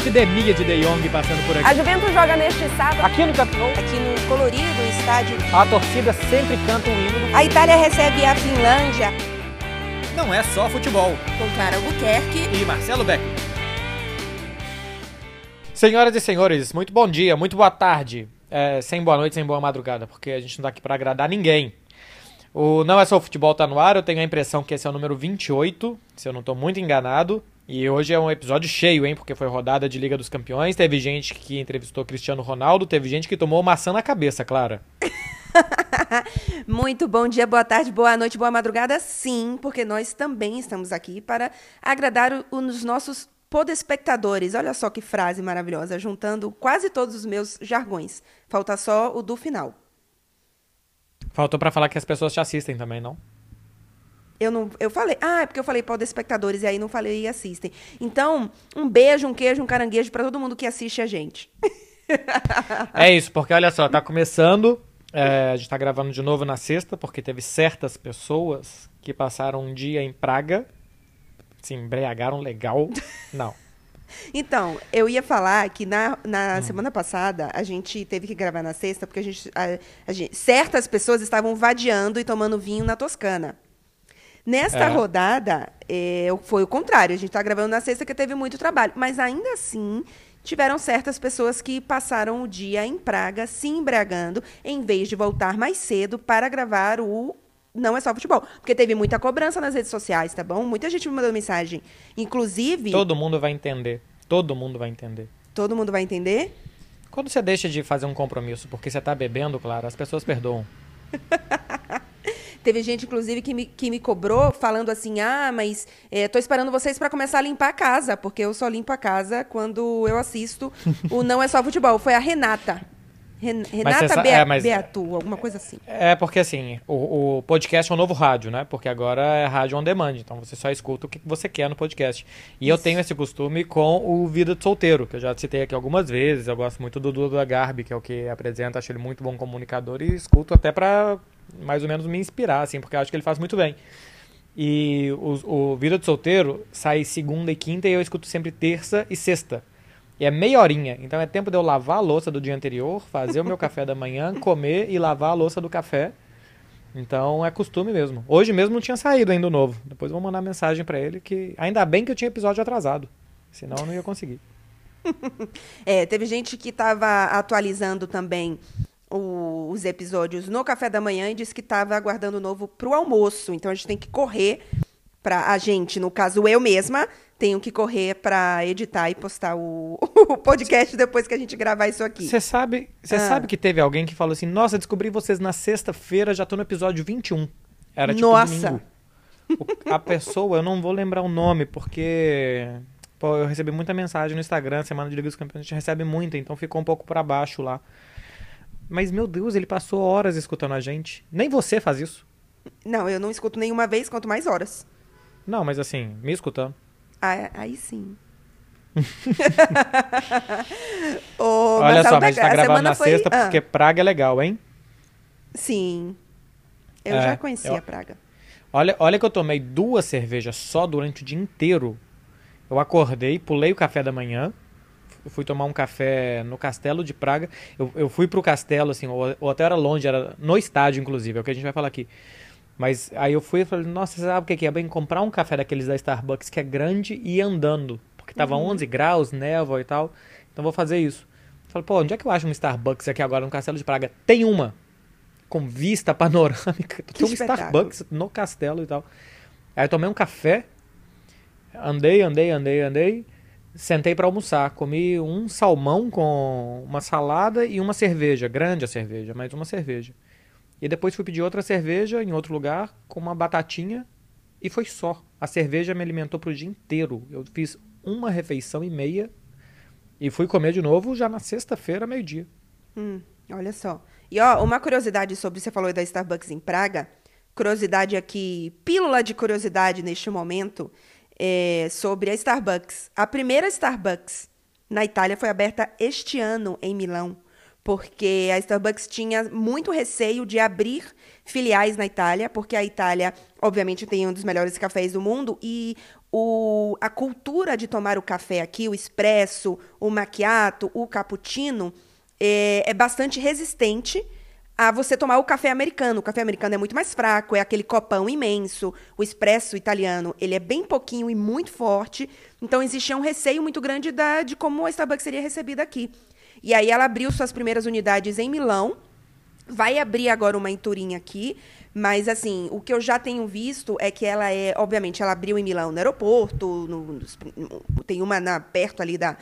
epidemia de De Jong passando por A aqui. Juventus joga neste sábado Aqui no Camp aqui no colorido estádio. a torcida sempre canta um hino. A Itália recebe a Finlândia Não é só futebol. com Clara Albuquerque. E Marcelo Beck. Senhoras e senhores, muito bom dia, muito boa tarde. É, sem boa noite, sem boa madrugada, porque a gente não tá aqui pra agradar ninguém. O Não é só o futebol tá no ar, eu tenho a impressão que esse é o número 28, se eu não tô muito enganado. E hoje é um episódio cheio, hein? Porque foi rodada de Liga dos Campeões. Teve gente que entrevistou Cristiano Ronaldo, teve gente que tomou maçã na cabeça, Clara. Muito bom dia, boa tarde, boa noite, boa madrugada, sim, porque nós também estamos aqui para agradar os nossos podespectadores. Olha só que frase maravilhosa, juntando quase todos os meus jargões. Falta só o do final. Faltou pra falar que as pessoas te assistem também, não? Eu não, eu falei, ah, é porque eu falei podespectadores e aí não falei e assistem. Então, um beijo, um queijo, um caranguejo para todo mundo que assiste a gente. É isso, porque olha só, tá começando. é, a gente tá gravando de novo na sexta, porque teve certas pessoas que passaram um dia em Praga. Se embriagaram legal. Não. Então, eu ia falar que na, na semana passada a gente teve que gravar na sexta porque a gente, a- a gente- certas pessoas estavam vadiando e tomando vinho na Toscana. Nesta É. rodada, é, foi o contrário. A gente está gravando na sexta que teve muito trabalho. Mas ainda assim, tiveram certas pessoas que passaram o dia em Praga se embriagando em vez de voltar mais cedo para gravar o Não é só futebol. Porque teve muita cobrança nas redes sociais, tá bom? Muita gente me mandou mensagem. Inclusive, Todo mundo vai entender. Todo mundo vai entender. todo mundo vai entender? Quando você deixa de fazer um compromisso porque você tá bebendo, claro, as pessoas perdoam. Teve gente, inclusive, que me, que me cobrou falando assim: ah, mas eh, tô esperando vocês para começar a limpar a casa, porque eu só limpo a casa quando eu assisto o Não é Só Futebol. Foi a Renata. Ren- Renata sa- Bea, é, mas- Beatu, alguma coisa assim. É porque assim, o, o podcast é um novo rádio, né? Porque agora é rádio on demand, então você só escuta o que você quer no podcast. E eu tenho esse costume com o Vida de Solteiro, que eu já citei aqui algumas vezes. Eu gosto muito do Duda Garbi, que é o que apresenta, acho ele muito bom comunicador e escuto até pra mais ou menos me inspirar, assim, porque eu acho que ele faz muito bem. E o, o Vida de Solteiro sai segunda e quinta e eu escuto sempre terça e sexta. E é meia horinha. Então é tempo de eu lavar a louça do dia anterior, fazer o meu café da manhã, comer e lavar a louça do café. Então é costume mesmo. Hoje mesmo não tinha saído ainda o novo. Depois eu vou mandar mensagem pra ele que ainda bem que eu tinha episódio atrasado. Senão eu não ia conseguir. É, teve gente que estava atualizando também o- os episódios no café da manhã e disse que estava aguardando o novo pro almoço. Então a gente tem que correr para a gente, no caso eu mesma, tenho que correr para editar e postar o, o podcast depois que a gente gravar isso aqui. Você sabe, você Ah. sabe que teve alguém que falou assim: "Nossa, descobri vocês na sexta-feira, já tô no episódio 21". Era tipo Nossa. domingo. O- a pessoa, eu não vou lembrar o nome porque pô, eu recebi muita mensagem no Instagram, semana de Liga dos Campeões, a gente recebe muita, então ficou um pouco pra baixo lá. Mas meu Deus, ele passou horas escutando a gente. Nem você faz isso. Não, eu não escuto nenhuma vez, quanto mais horas. Não, mas assim, me escutando. Ah, aí sim. Ô, Olha Marcelo só, mas a gente tá gravando na foi- sexta Ah, porque Praga é legal, hein? Sim. Eu É, já conhecia eu- a Praga. Olha, olha que eu tomei duas cervejas só durante o dia inteiro. Eu acordei, pulei o café da manhã, eu fui tomar um café no Castelo de Praga. Eu, eu fui pro castelo, assim, o, o hotel era longe, era no estádio, inclusive, é o que a gente vai falar aqui. Mas aí eu fui e falei, nossa, você sabe o que que é? Bem comprar um café daqueles da Starbucks que é grande e ir andando. Porque tava 11 graus, névoa e tal. Então vou fazer isso. Falei, pô, onde é que eu acho um Starbucks aqui agora no Castelo de Praga? Tem uma! Com vista panorâmica. Tem um espetáculo. Starbucks no castelo e tal. Aí eu tomei um café, andei, andei, andei, andei, sentei pra almoçar. Comi um salmão com uma salada e uma cerveja. Grande a cerveja, mais uma cerveja. E depois fui pedir outra cerveja em outro lugar com uma batatinha e foi só. A cerveja me alimentou pro dia inteiro. Eu fiz uma refeição e meia e fui comer de novo já na sexta-feira, meio-dia. Hum, olha só. E ó, uma curiosidade sobre você falou da Starbucks em Praga. Curiosidade aqui, pílula de curiosidade neste momento é sobre a Starbucks. A primeira Starbucks na Itália foi aberta este ano em Milão. porque a Starbucks tinha muito receio de abrir filiais na Itália, porque a Itália, obviamente, tem um dos melhores cafés do mundo e o, a cultura de tomar o café aqui, o espresso, o macchiato, o cappuccino, é, é bastante resistente a você tomar o café americano. O café americano é muito mais fraco, é aquele copão imenso. O espresso italiano, ele é bem pouquinho e muito forte. Então existia um receio muito grande da, de como a Starbucks seria recebida aqui. E aí ela abriu suas primeiras unidades em Milão. Vai abrir agora uma em Turim aqui, mas assim, o que eu já tenho visto é que ela é, obviamente, ela abriu em Milão no aeroporto, no, no, tem uma na, perto ali da,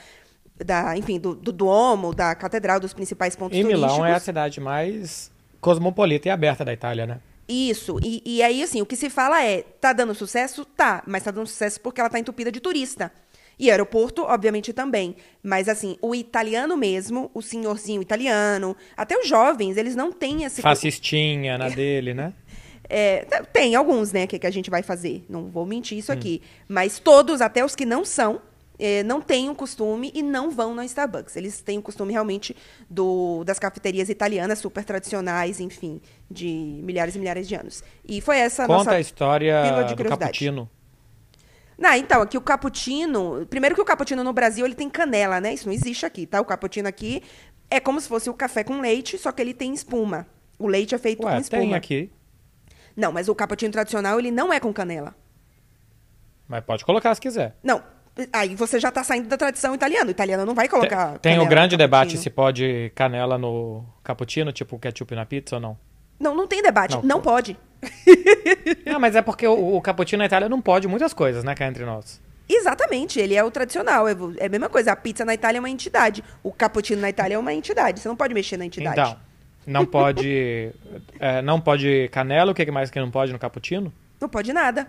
da enfim, do, do Duomo, da catedral, dos principais pontos e turísticos. Milão é a cidade mais cosmopolita e aberta da Itália, né? Isso, e, e aí assim, o que se fala é, tá dando sucesso? Tá, mas tá dando sucesso porque ela tá entupida de turista. E aeroporto, obviamente, também. Mas, assim, o italiano mesmo, o senhorzinho italiano, até os jovens, eles não têm esse. Fascistinha na dele, né? É, tem alguns, né, que, que a gente vai fazer. Não vou mentir isso hum. aqui. Mas todos, até os que não são, é, não têm o costume e não vão na Starbucks. Eles têm o costume realmente do, das cafeterias italianas super tradicionais, enfim, de milhares e milhares de anos. E foi essa Conta nossa a história do cappuccino. Não, então, aqui o cappuccino. Primeiro que o cappuccino no Brasil ele tem canela, né? Isso não existe aqui, tá? O cappuccino aqui é como se fosse o café com leite, só que ele tem espuma. O leite é feito Ué, com espuma. Tem aqui. Não, mas o cappuccino tradicional ele não é com canela. Mas pode colocar se quiser. Não. Aí você já está saindo da tradição italiana. O italiano não vai colocar. Tem, tem o grande debate se pode canela no cappuccino, tipo ketchup na pizza ou não. Não, não tem debate. Não, não pode. não, mas é porque o, o cappuccino na Itália não pode muitas coisas, né, cá entre nós. Exatamente, ele é o tradicional. É, é a mesma coisa. A pizza na Itália é uma entidade. O cappuccino na Itália é uma entidade. Você não pode mexer na entidade. Então, não pode. é, não pode canela. O que mais que não pode no cappuccino? Não pode nada.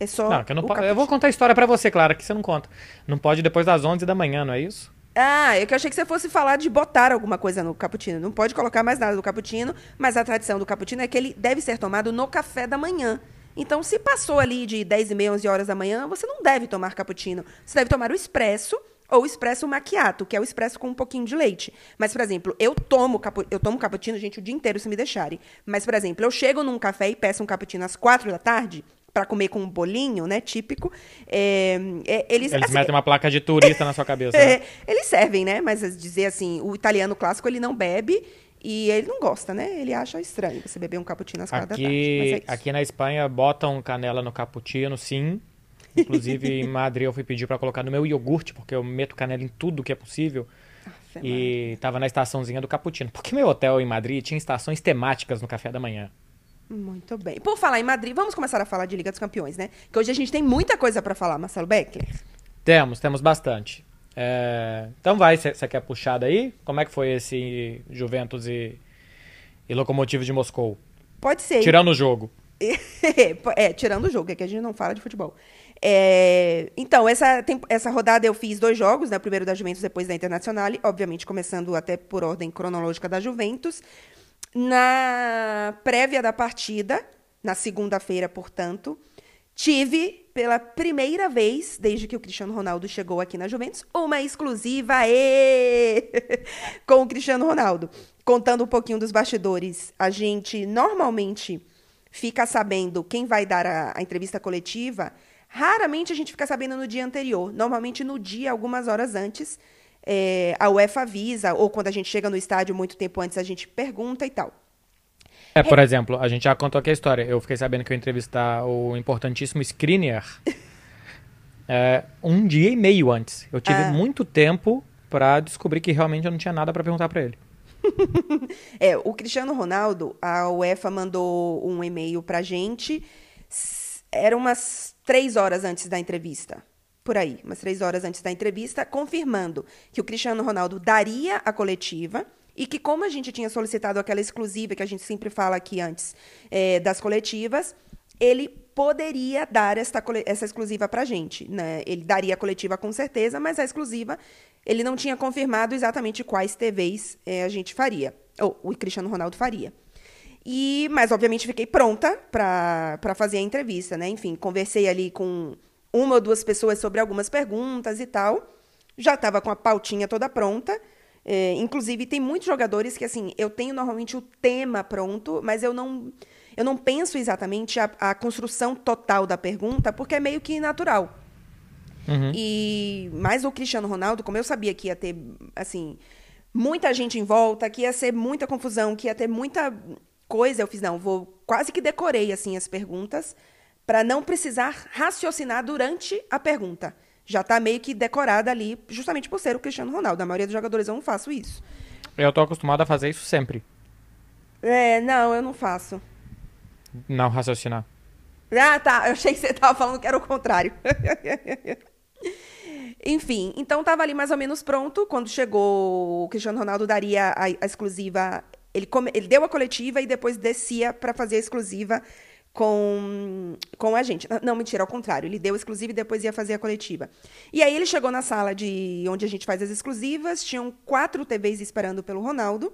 É só. Não, que eu, não po... eu vou contar a história para você, Clara, que você não conta. Não pode depois das 11 da manhã, não é isso? Ah, eu que achei que você fosse falar de botar alguma coisa no cappuccino. Não pode colocar mais nada no cappuccino, mas a tradição do cappuccino é que ele deve ser tomado no café da manhã. Então, se passou ali de 10 e meia, 11 horas da manhã, você não deve tomar cappuccino. Você deve tomar o expresso ou o expresso macchiato, que é o expresso com um pouquinho de leite. Mas, por exemplo, eu tomo, capu eu tomo cappuccino, gente, o dia inteiro, se me deixarem. Mas, por exemplo, eu chego num café e peço um cappuccino às quatro da tarde, para comer com um bolinho, né, típico. É, é, eles eles assim, metem uma placa de turista na sua cabeça. É, né? Eles servem, né? Mas dizer assim, o italiano clássico ele não bebe e ele não gosta, né? Ele acha estranho você beber um cappuccino às quatro aqui, da tarde. É aqui na Espanha botam canela no cappuccino, sim. Inclusive em Madrid eu fui pedir para colocar no meu iogurte, porque eu meto canela em tudo que é possível. Nossa, e tava na estaçãozinha do cappuccino. Porque meu hotel em Madrid tinha estações temáticas no café da manhã. Muito bem. Por falar em Madrid, vamos começar a falar de Liga dos Campeões, né? Que hoje a gente tem muita coisa para falar, Marcelo Beckler. Temos, temos bastante. É... Então vai, você quer puxar daí? Como é que foi esse Juventus e, e Locomotivo de Moscou? Pode ser. Tirando o jogo. é, tirando o jogo, é que a gente não fala de futebol. É, então, essa, essa rodada eu fiz dois jogos, né? O primeiro da Juventus, depois da Internacional, obviamente começando até por ordem cronológica da Juventus. Na prévia da partida, na segunda-feira, portanto, tive pela primeira vez desde que o Cristiano Ronaldo chegou aqui na Juventus uma exclusiva com o Cristiano Ronaldo. Contando um pouquinho dos bastidores, a gente normalmente fica sabendo quem vai dar a, a entrevista coletiva. Raramente a gente fica sabendo no dia anterior, normalmente no dia, algumas horas antes é, a UEFA avisa, ou quando a gente chega no estádio muito tempo antes, a gente pergunta e tal. É, por é... exemplo, a gente já contou aqui a história. Eu fiquei sabendo que eu ia entrevistar o importantíssimo Skriniar é, um dia e meio antes. Eu tive ah. muito tempo para descobrir que realmente eu não tinha nada para perguntar para ele. é, o Cristiano Ronaldo, a UEFA mandou um e-mail pra gente. Era umas três horas antes da entrevista por aí, umas três horas antes da entrevista, confirmando que o Cristiano Ronaldo daria a coletiva e que, como a gente tinha solicitado aquela exclusiva que a gente sempre fala aqui antes é, das coletivas, ele poderia dar esta, essa exclusiva para a gente. Né? Ele daria a coletiva com certeza, mas a exclusiva ele não tinha confirmado exatamente quais TVs é, a gente faria, ou o Cristiano Ronaldo faria. E, mas, obviamente, fiquei pronta para fazer a entrevista, né? Enfim, conversei ali com uma ou duas pessoas sobre algumas perguntas e tal. Já estava com a pautinha toda pronta. É, inclusive, tem muitos jogadores que, assim, eu tenho normalmente o tema pronto, mas eu não, eu não penso exatamente a, a construção total da pergunta, porque é meio que natural. Uhum. E mais o Cristiano Ronaldo, como eu sabia que ia ter, assim, muita gente em volta, que ia ser muita confusão, que ia ter muita coisa, eu fiz, não, vou quase que decorei, assim, as perguntas, para não precisar raciocinar durante a pergunta já está meio que decorada ali, justamente por ser o Cristiano Ronaldo. A maioria dos jogadores eu não faço isso. Eu tô acostumado a fazer isso sempre. É, não, eu não faço. Não raciocinar. Ah, tá. Eu achei que você tava falando que era o contrário. Enfim, então tava ali mais ou menos pronto. Quando chegou o Cristiano Ronaldo daria a, a exclusiva. Ele, come, ele deu a coletiva e depois descia para fazer a exclusiva com, com a gente. Não, mentira, ao contrário. Ele deu exclusiva e depois ia fazer a coletiva. E aí ele chegou na sala de onde a gente faz as exclusivas, tinham quatro TVs esperando pelo Ronaldo.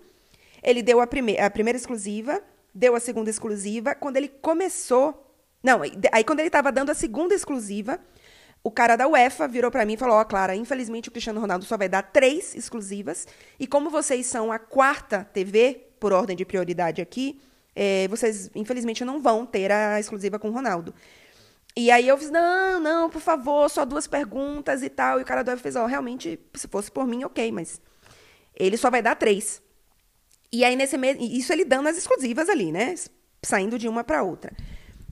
Ele deu a, prime a primeira exclusiva, deu a segunda exclusiva. Quando ele começou. Não, aí quando ele estava dando a segunda exclusiva, o cara da UEFA virou para mim e falou: Ó, oh, Clara, infelizmente o Cristiano Ronaldo só vai dar três exclusivas. E como vocês são a quarta TV, por ordem de prioridade aqui, é, vocês, infelizmente, não vão ter a exclusiva com o Ronaldo. E aí eu fiz, não, não, por favor, só duas perguntas e tal. E o cara do fez, ó, oh, realmente, se fosse por mim, ok, mas ele só vai dar três. E aí, nesse mês, isso ele dando as exclusivas ali, né? Saindo de uma para outra.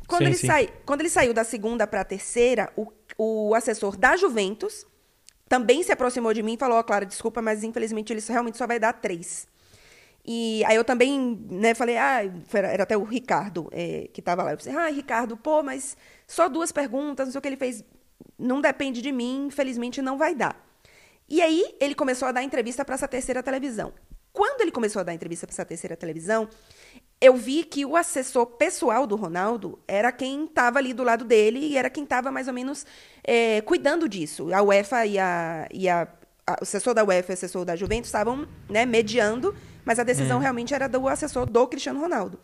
Quando, sim, ele sim. Sai, quando ele saiu da segunda para a terceira, o, o assessor da Juventus também se aproximou de mim e falou: Ó, oh, Clara, desculpa, mas infelizmente ele realmente só vai dar três. E aí eu também, né, falei, ah, era até o Ricardo é, que estava lá. Eu falei, ah, Ricardo, pô, mas só duas perguntas, não sei o que ele fez. Não depende de mim, infelizmente não vai dar. E aí ele começou a dar entrevista para essa terceira televisão. Quando ele começou a dar entrevista para essa terceira televisão, eu vi que o assessor pessoal do Ronaldo era quem estava ali do lado dele e era quem estava mais ou menos é, cuidando disso. A UEFA e, a, e a, a, o assessor da UEFA e o assessor da Juventus estavam né, mediando mas a decisão hum. realmente era do assessor do Cristiano Ronaldo.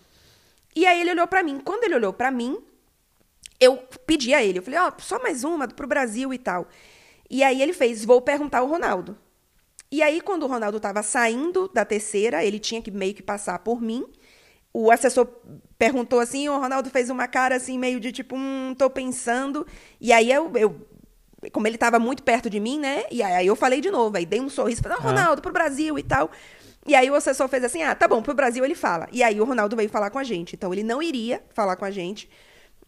E aí ele olhou para mim. Quando ele olhou para mim, eu pedi a ele, eu falei, ó, oh, só mais uma pro Brasil e tal. E aí ele fez, vou perguntar ao Ronaldo. E aí, quando o Ronaldo estava saindo da terceira, ele tinha que meio que passar por mim. O assessor perguntou assim, o Ronaldo fez uma cara assim, meio de tipo, hum, tô pensando. E aí eu, eu como ele estava muito perto de mim, né? E aí eu falei de novo, aí dei um sorriso, falei, oh, Ronaldo, pro Brasil e tal. E aí o assessor fez assim: ah, tá bom, pro Brasil ele fala. E aí o Ronaldo veio falar com a gente. Então ele não iria falar com a gente.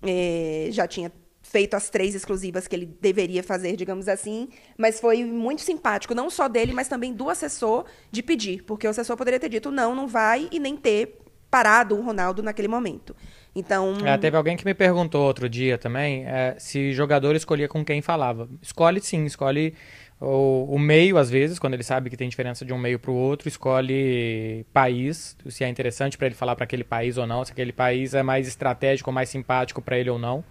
É, já tinha feito as três exclusivas que ele deveria fazer, digamos assim, mas foi muito simpático, não só dele, mas também do assessor de pedir, porque o assessor poderia ter dito não, não vai e nem ter parado o Ronaldo naquele momento. Então. É, teve alguém que me perguntou outro dia também é, se jogador escolhia com quem falava. Escolhe sim, escolhe o, o, meio, às vezes, quando ele sabe que tem diferença de um meio para o outro, escolhe país, se é interessante para ele falar para aquele país ou não, se aquele país é mais estratégico ou mais simpático para ele ou não.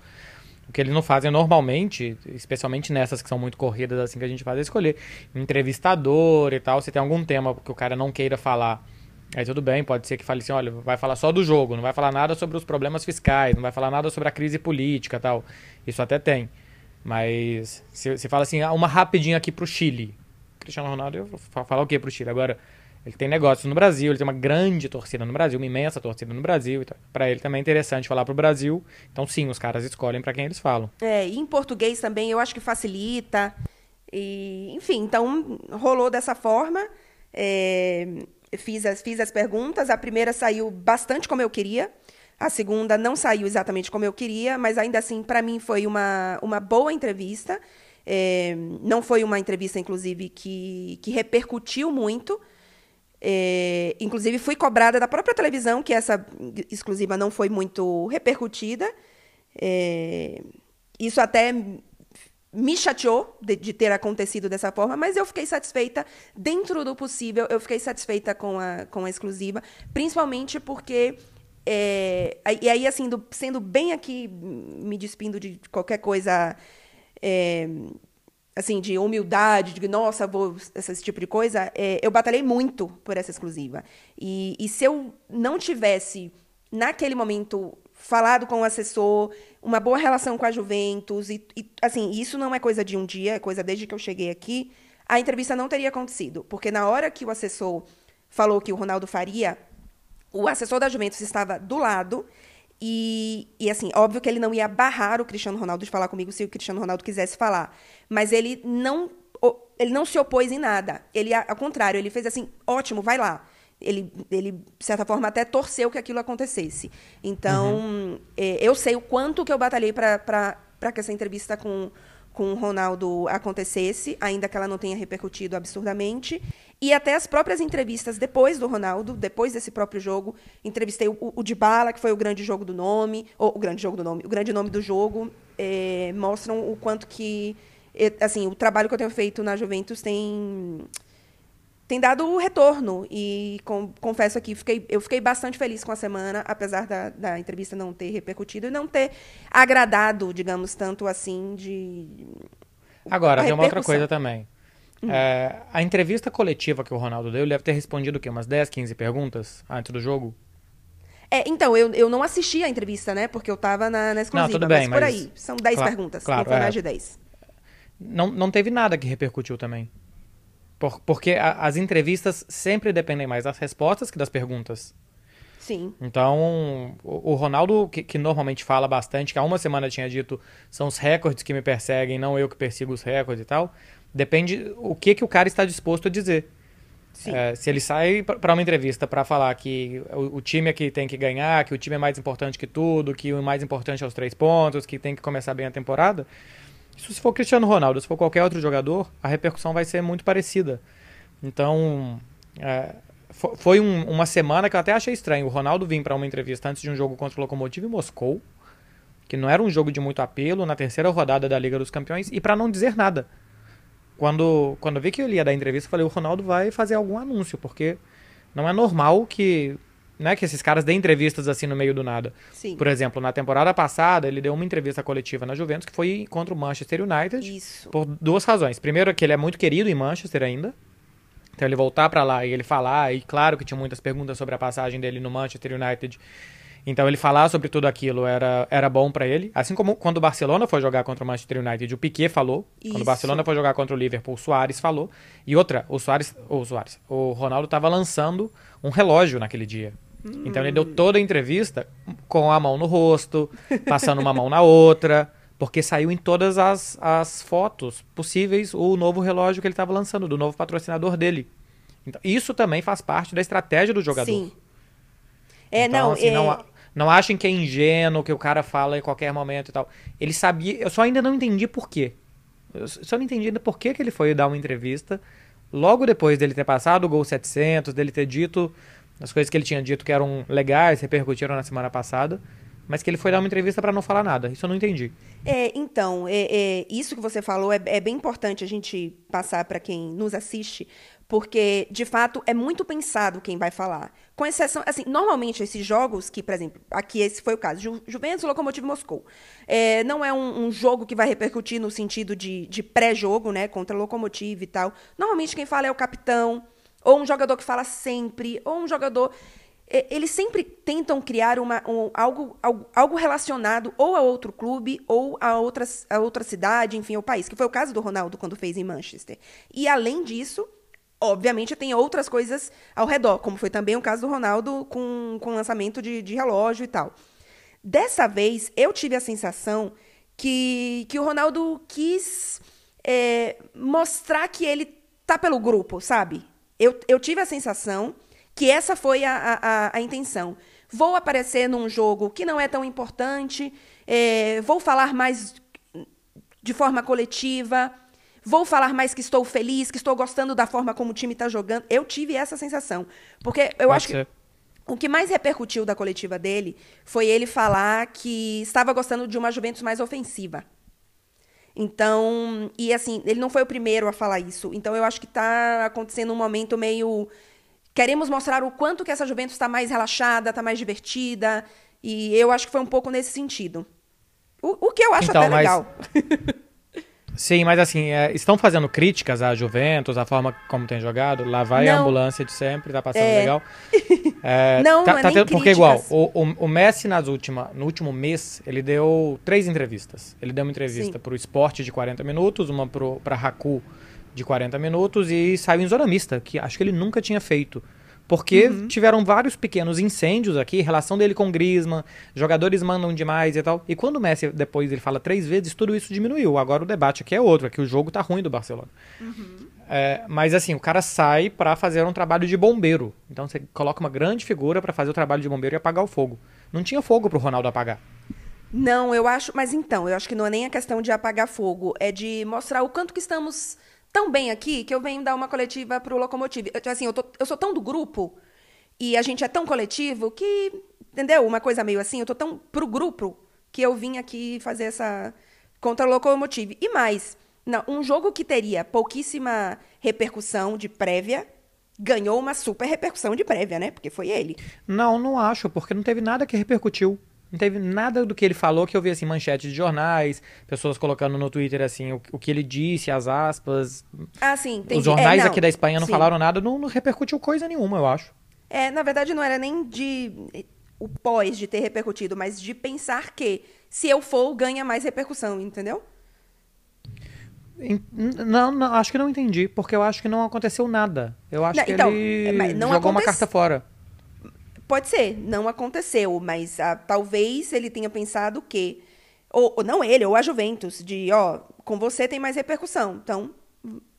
O que eles não fazem normalmente, especialmente nessas que são muito corridas assim que a gente faz, é escolher entrevistador e tal. Se tem algum tema que o cara não queira falar, aí tudo bem, pode ser que fale assim, olha, vai falar só do jogo, não vai falar nada sobre os problemas fiscais, não vai falar nada sobre a crise política tal. Isso até tem. Mas você fala assim, ah, uma rapidinha aqui pro Chile. Cristiano Ronaldo, eu vou falar o que pro Chile? Agora, ele tem negócios no Brasil, ele tem uma grande torcida no Brasil, uma imensa torcida no Brasil. Então, para ele também é interessante falar pro Brasil. Então, sim, os caras escolhem para quem eles falam. É, e em português também eu acho que facilita. E, enfim, então rolou dessa forma. É, fiz, as, fiz as perguntas. A primeira saiu bastante como eu queria. A segunda não saiu exatamente como eu queria, mas ainda assim, para mim, foi uma, uma boa entrevista. É, não foi uma entrevista, inclusive, que, que repercutiu muito. É, inclusive, fui cobrada da própria televisão que essa exclusiva não foi muito repercutida. É, isso até me chateou de, de, ter acontecido dessa forma, mas eu fiquei satisfeita, dentro do possível, eu fiquei satisfeita com a, com a exclusiva, principalmente porque é, e aí, assim, do, sendo bem aqui, me despindo de qualquer coisa, é, assim, de humildade, de nossa, vou, esse tipo de coisa, é, eu batalhei muito por essa exclusiva. E, e se eu não tivesse, naquele momento, falado com o assessor, uma boa relação com a Juventus, e, e assim, isso não é coisa de um dia, é coisa desde que eu cheguei aqui, a entrevista não teria acontecido. Porque na hora que o assessor falou que o Ronaldo faria, o assessor da Juventus estava do lado. E, e, assim, óbvio que ele não ia barrar o Cristiano Ronaldo de falar comigo se o Cristiano Ronaldo quisesse falar. Mas ele não, ele não se opôs em nada. Ele, ao contrário, ele fez assim: ótimo, vai lá. Ele, ele, de certa forma, até torceu que aquilo acontecesse. Então, uhum. é, eu sei o quanto que eu batalhei para que essa entrevista com, com o Ronaldo acontecesse, ainda que ela não tenha repercutido absurdamente. E até as próprias entrevistas depois do Ronaldo, depois desse próprio jogo, entrevistei o, o Dybala, que foi o grande jogo do nome, ou o grande jogo do nome, o grande nome do jogo, é, mostram o quanto que, é, assim, o trabalho que eu tenho feito na Juventus tem tem dado o retorno. E com, confesso aqui, fiquei, eu fiquei bastante feliz com a semana, apesar da, da entrevista não ter repercutido e não ter agradado, digamos, tanto assim de. Agora, tem uma outra coisa também. Hum. É, a entrevista coletiva que o Ronaldo deu, ele deve ter respondido o quê? Umas 10, 15 perguntas antes do jogo? É, então, eu, eu não assisti a entrevista, né? Porque eu tava na, na exclusiva. Não, tudo bem, mas por aí. São 10 claro, perguntas. Claro, não foi é. mais de 10. Não, não teve nada que repercutiu também. Por, porque a, as entrevistas sempre dependem mais das respostas que das perguntas. Sim. Então, o, o Ronaldo, que, que, normalmente fala bastante, que há uma semana tinha dito, são os recordes que me perseguem, não eu que persigo os recordes e tal. Depende o que, que o cara está disposto a dizer. É, se ele sai para uma entrevista para falar que o, o, time é que tem que ganhar, que o time é mais importante que tudo, que o mais importante é os três pontos, que tem que começar bem a temporada, se for Cristiano Ronaldo, se for qualquer outro jogador, a repercussão vai ser muito parecida. Então, é, foi um, uma semana que eu até achei estranho. O Ronaldo vir para uma entrevista antes de um jogo contra o Lokomotiv Moscou, que não era um jogo de muito apelo, na terceira rodada da Liga dos Campeões, e para não dizer nada. Quando, quando eu vi que ele ia dar entrevista, eu falei: o Ronaldo vai fazer algum anúncio, porque não é normal que né, que esses caras dêem entrevistas assim no meio do nada. Sim. Por exemplo, na temporada passada, ele deu uma entrevista coletiva na Juventus que foi contra o Manchester United. Isso. Por duas razões. Primeiro, que ele é muito querido em Manchester ainda. Então ele voltar para lá e ele falar, e claro que tinha muitas perguntas sobre a passagem dele no Manchester United. Então ele falar sobre tudo aquilo era, era bom para ele. Assim como quando o Barcelona foi jogar contra o Manchester United, o Piquet falou. Isso. Quando o Barcelona foi jogar contra o Liverpool, o Soares falou. E outra, o Soares, o Soares, o Ronaldo estava lançando um relógio naquele dia. Hum. Então ele deu toda a entrevista com a mão no rosto, passando uma mão na outra, porque saiu em todas as, as fotos possíveis o novo relógio que ele estava lançando, do novo patrocinador dele. Então, isso também faz parte da estratégia do jogador. Sim. É, então, não, assim, é... não, não achem que é ingênuo, que o cara fala em qualquer momento e tal. Ele sabia, eu só ainda não entendi por quê. Eu só não entendi ainda por que, que ele foi dar uma entrevista logo depois dele ter passado o gol 700, dele ter dito as coisas que ele tinha dito que eram legais, repercutiram na semana passada, mas que ele foi dar uma entrevista para não falar nada. Isso eu não entendi. É, então, é, é isso que você falou é, é bem importante a gente passar para quem nos assiste, porque de fato é muito pensado quem vai falar. Com exceção, assim, normalmente esses jogos que, por exemplo, aqui esse foi o caso, Ju, Juventus Lokomotiv Moscou, é, não é um, um, jogo que vai repercutir no sentido de, de pré-jogo, né, contra Lokomotiv e tal. Normalmente quem fala é o capitão, ou um jogador que fala sempre, ou um jogador. Eles sempre tentam criar uma, um, algo, algo, relacionado ou a outro clube, ou a outra, a outra cidade, enfim, ao país, que foi o caso do Ronaldo quando fez em Manchester. E além disso, obviamente tem outras coisas ao redor, como foi também o caso do Ronaldo com, com lançamento de, de relógio e tal. Dessa vez, eu tive a sensação que, que o Ronaldo quis é, mostrar que ele tá pelo grupo, sabe? Eu, eu tive a sensação que essa foi a, a, a intenção. Vou aparecer num jogo que não é tão importante, é, vou falar mais de forma coletiva, vou falar mais que estou feliz, que estou gostando da forma como o time está jogando. Eu tive essa sensação. Porque eu Pode acho ser. que. O que mais repercutiu da coletiva dele foi ele falar que estava gostando de uma Juventus mais ofensiva. Então, e assim, ele não foi o primeiro a falar isso. Então, eu acho que está acontecendo um momento meio. Queremos mostrar o quanto que essa Juventus está mais relaxada, está mais divertida. E eu acho que foi um pouco nesse sentido. O, o que eu acho então, até mas... Sim, mas assim, é, estão fazendo críticas à Juventus, a forma como tem jogado. Lá vai não. a ambulância de sempre, tá passando é. legal. É, não, tá, não é tá tendo, Porque igual, o, o, o, Messi nas última, no último mês, ele deu três entrevistas. Ele deu uma entrevista Sim. pro Esporte de 40 minutos, uma pro, pra Haku de 40 minutos e saiu em zona mista, que acho que ele nunca tinha feito. Porque Uhum. tiveram vários pequenos incêndios aqui, relação dele com o Griezmann, jogadores mandam demais e tal. E quando o Messi depois ele fala três vezes, tudo isso diminuiu. Agora o debate aqui é outro, é que o jogo tá ruim do Barcelona. É, mas assim, o cara sai pra fazer um trabalho de bombeiro. Então você coloca uma grande figura pra fazer o trabalho de bombeiro e apagar o fogo. Não tinha fogo pro Ronaldo apagar. Não, eu acho. Mas então, eu acho que não é nem a questão de apagar fogo, é de mostrar o quanto que estamos tão bem aqui que eu venho dar uma coletiva pro Locomotive. Eu, assim, eu, tô- eu sou tão do grupo e a gente é tão coletivo que. Entendeu? Uma coisa meio assim, eu tô tão pro grupo que eu vim aqui fazer essa. contra o Locomotive. E mais, não, um jogo que teria pouquíssima repercussão de prévia. Ganhou uma super repercussão de prévia, né? Porque foi ele. Não, não acho, porque não teve nada que repercutiu. Não teve nada do que ele falou que eu vi assim, manchete de jornais, pessoas colocando no Twitter assim, o, o que ele disse, as aspas. Ah, sim, entendi. Os jornais É, aqui da Espanha não sim. falaram nada, não, não repercutiu coisa nenhuma, eu acho. É, na verdade, não era nem de o pós de ter repercutido, mas de pensar que se eu for, ganha mais repercussão, entendeu? Não, não, acho que não entendi, porque eu acho que não aconteceu nada. Eu acho Não, que então, ele é, jogou uma aconte- carta fora. Pode ser, não aconteceu, mas ah, talvez ele tenha pensado que. Ou, ou não ele, ou a Juventus, de ó, com você tem mais repercussão, então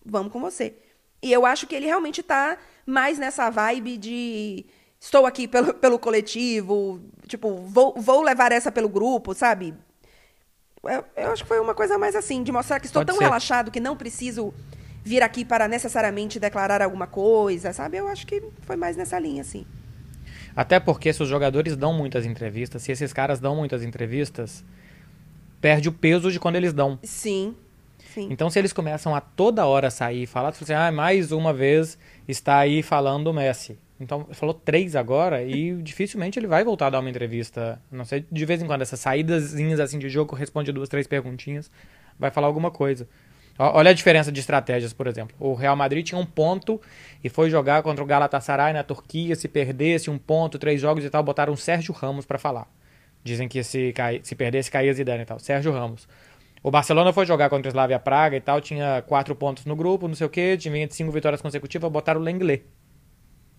vamos com você. E eu acho que ele realmente tá mais nessa vibe de estou aqui pelo, pelo coletivo, tipo, vou, vou levar essa pelo grupo, sabe? Eu, eu acho que foi uma coisa mais assim, de mostrar que estou Pode tão ser. relaxado que não preciso vir aqui para necessariamente declarar alguma coisa, sabe? Eu acho que foi mais nessa linha, assim. Até porque se os jogadores dão muitas entrevistas, se esses caras dão muitas entrevistas, perde o peso de quando eles dão. Sim, sim. Então, se eles começam a toda hora sair e falar, assim, ah, mais uma vez está aí falando o Messi. Então, falou três agora e dificilmente ele vai voltar a dar uma entrevista. Não sei, de vez em quando, essas saídazinhas assim de jogo, responde duas, três perguntinhas, vai falar alguma coisa. Olha a diferença de estratégias, por exemplo. O Real Madrid tinha um ponto e foi jogar contra o Galatasaray na Turquia. Se perdesse um ponto, três jogos e tal, botaram o Sérgio Ramos pra falar. Dizem que se, cai, se perdesse, caía Zidane e tal. Sérgio Ramos. O Barcelona foi jogar contra o Slavia Praga e tal, tinha quatro pontos no grupo, não sei o quê, tinha cinco vitórias consecutivas, botaram o Lenglet.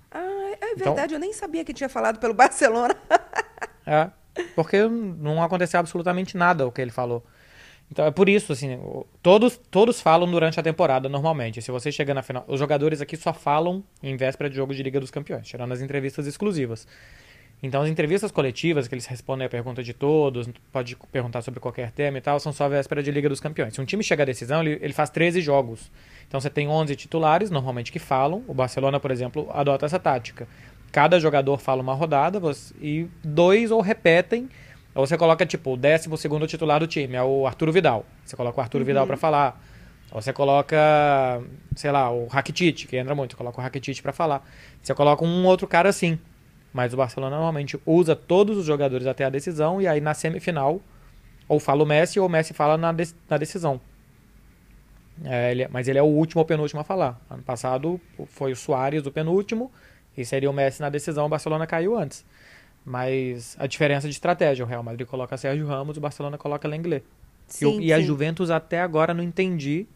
Ah, é Então- verdade, eu nem sabia que tinha falado pelo Barcelona. É, porque não aconteceu absolutamente nada o que ele falou. Então é por isso, assim, todos, todos falam durante a temporada normalmente. Se você chega na final. Os jogadores aqui só falam em véspera de jogo de Liga dos Campeões, tirando as entrevistas exclusivas. Então as entrevistas coletivas, que eles respondem a pergunta de todos, pode perguntar sobre qualquer tema e tal, são só véspera de Liga dos Campeões. Se um time chega à decisão, ele, ele faz 13 jogos. Então você tem 11 titulares, normalmente, que falam. O Barcelona, por exemplo, adota essa tática. Cada jogador fala uma rodada e dois ou repetem, você coloca, tipo, o décimo segundo titular do time, é o Arturo Vidal. Você coloca o Arturo Vidal pra falar. Ou você coloca, sei lá, o Rakitic, que entra muito, você coloca o Rakitic pra falar. Você coloca um outro cara assim. Mas o Barcelona normalmente usa todos os jogadores até a decisão e aí na semifinal ou fala o Messi ou o Messi fala na, de- na decisão. É, ele- mas ele é o último ou penúltimo a falar. Ano passado foi o Soares o penúltimo e seria o Messi na decisão, o Barcelona caiu antes. Mas a diferença de estratégia, o Real Madrid coloca Sérgio Ramos, o Barcelona coloca Lenglet. E, o- Sim, e a sim. Juventus até agora não entendi.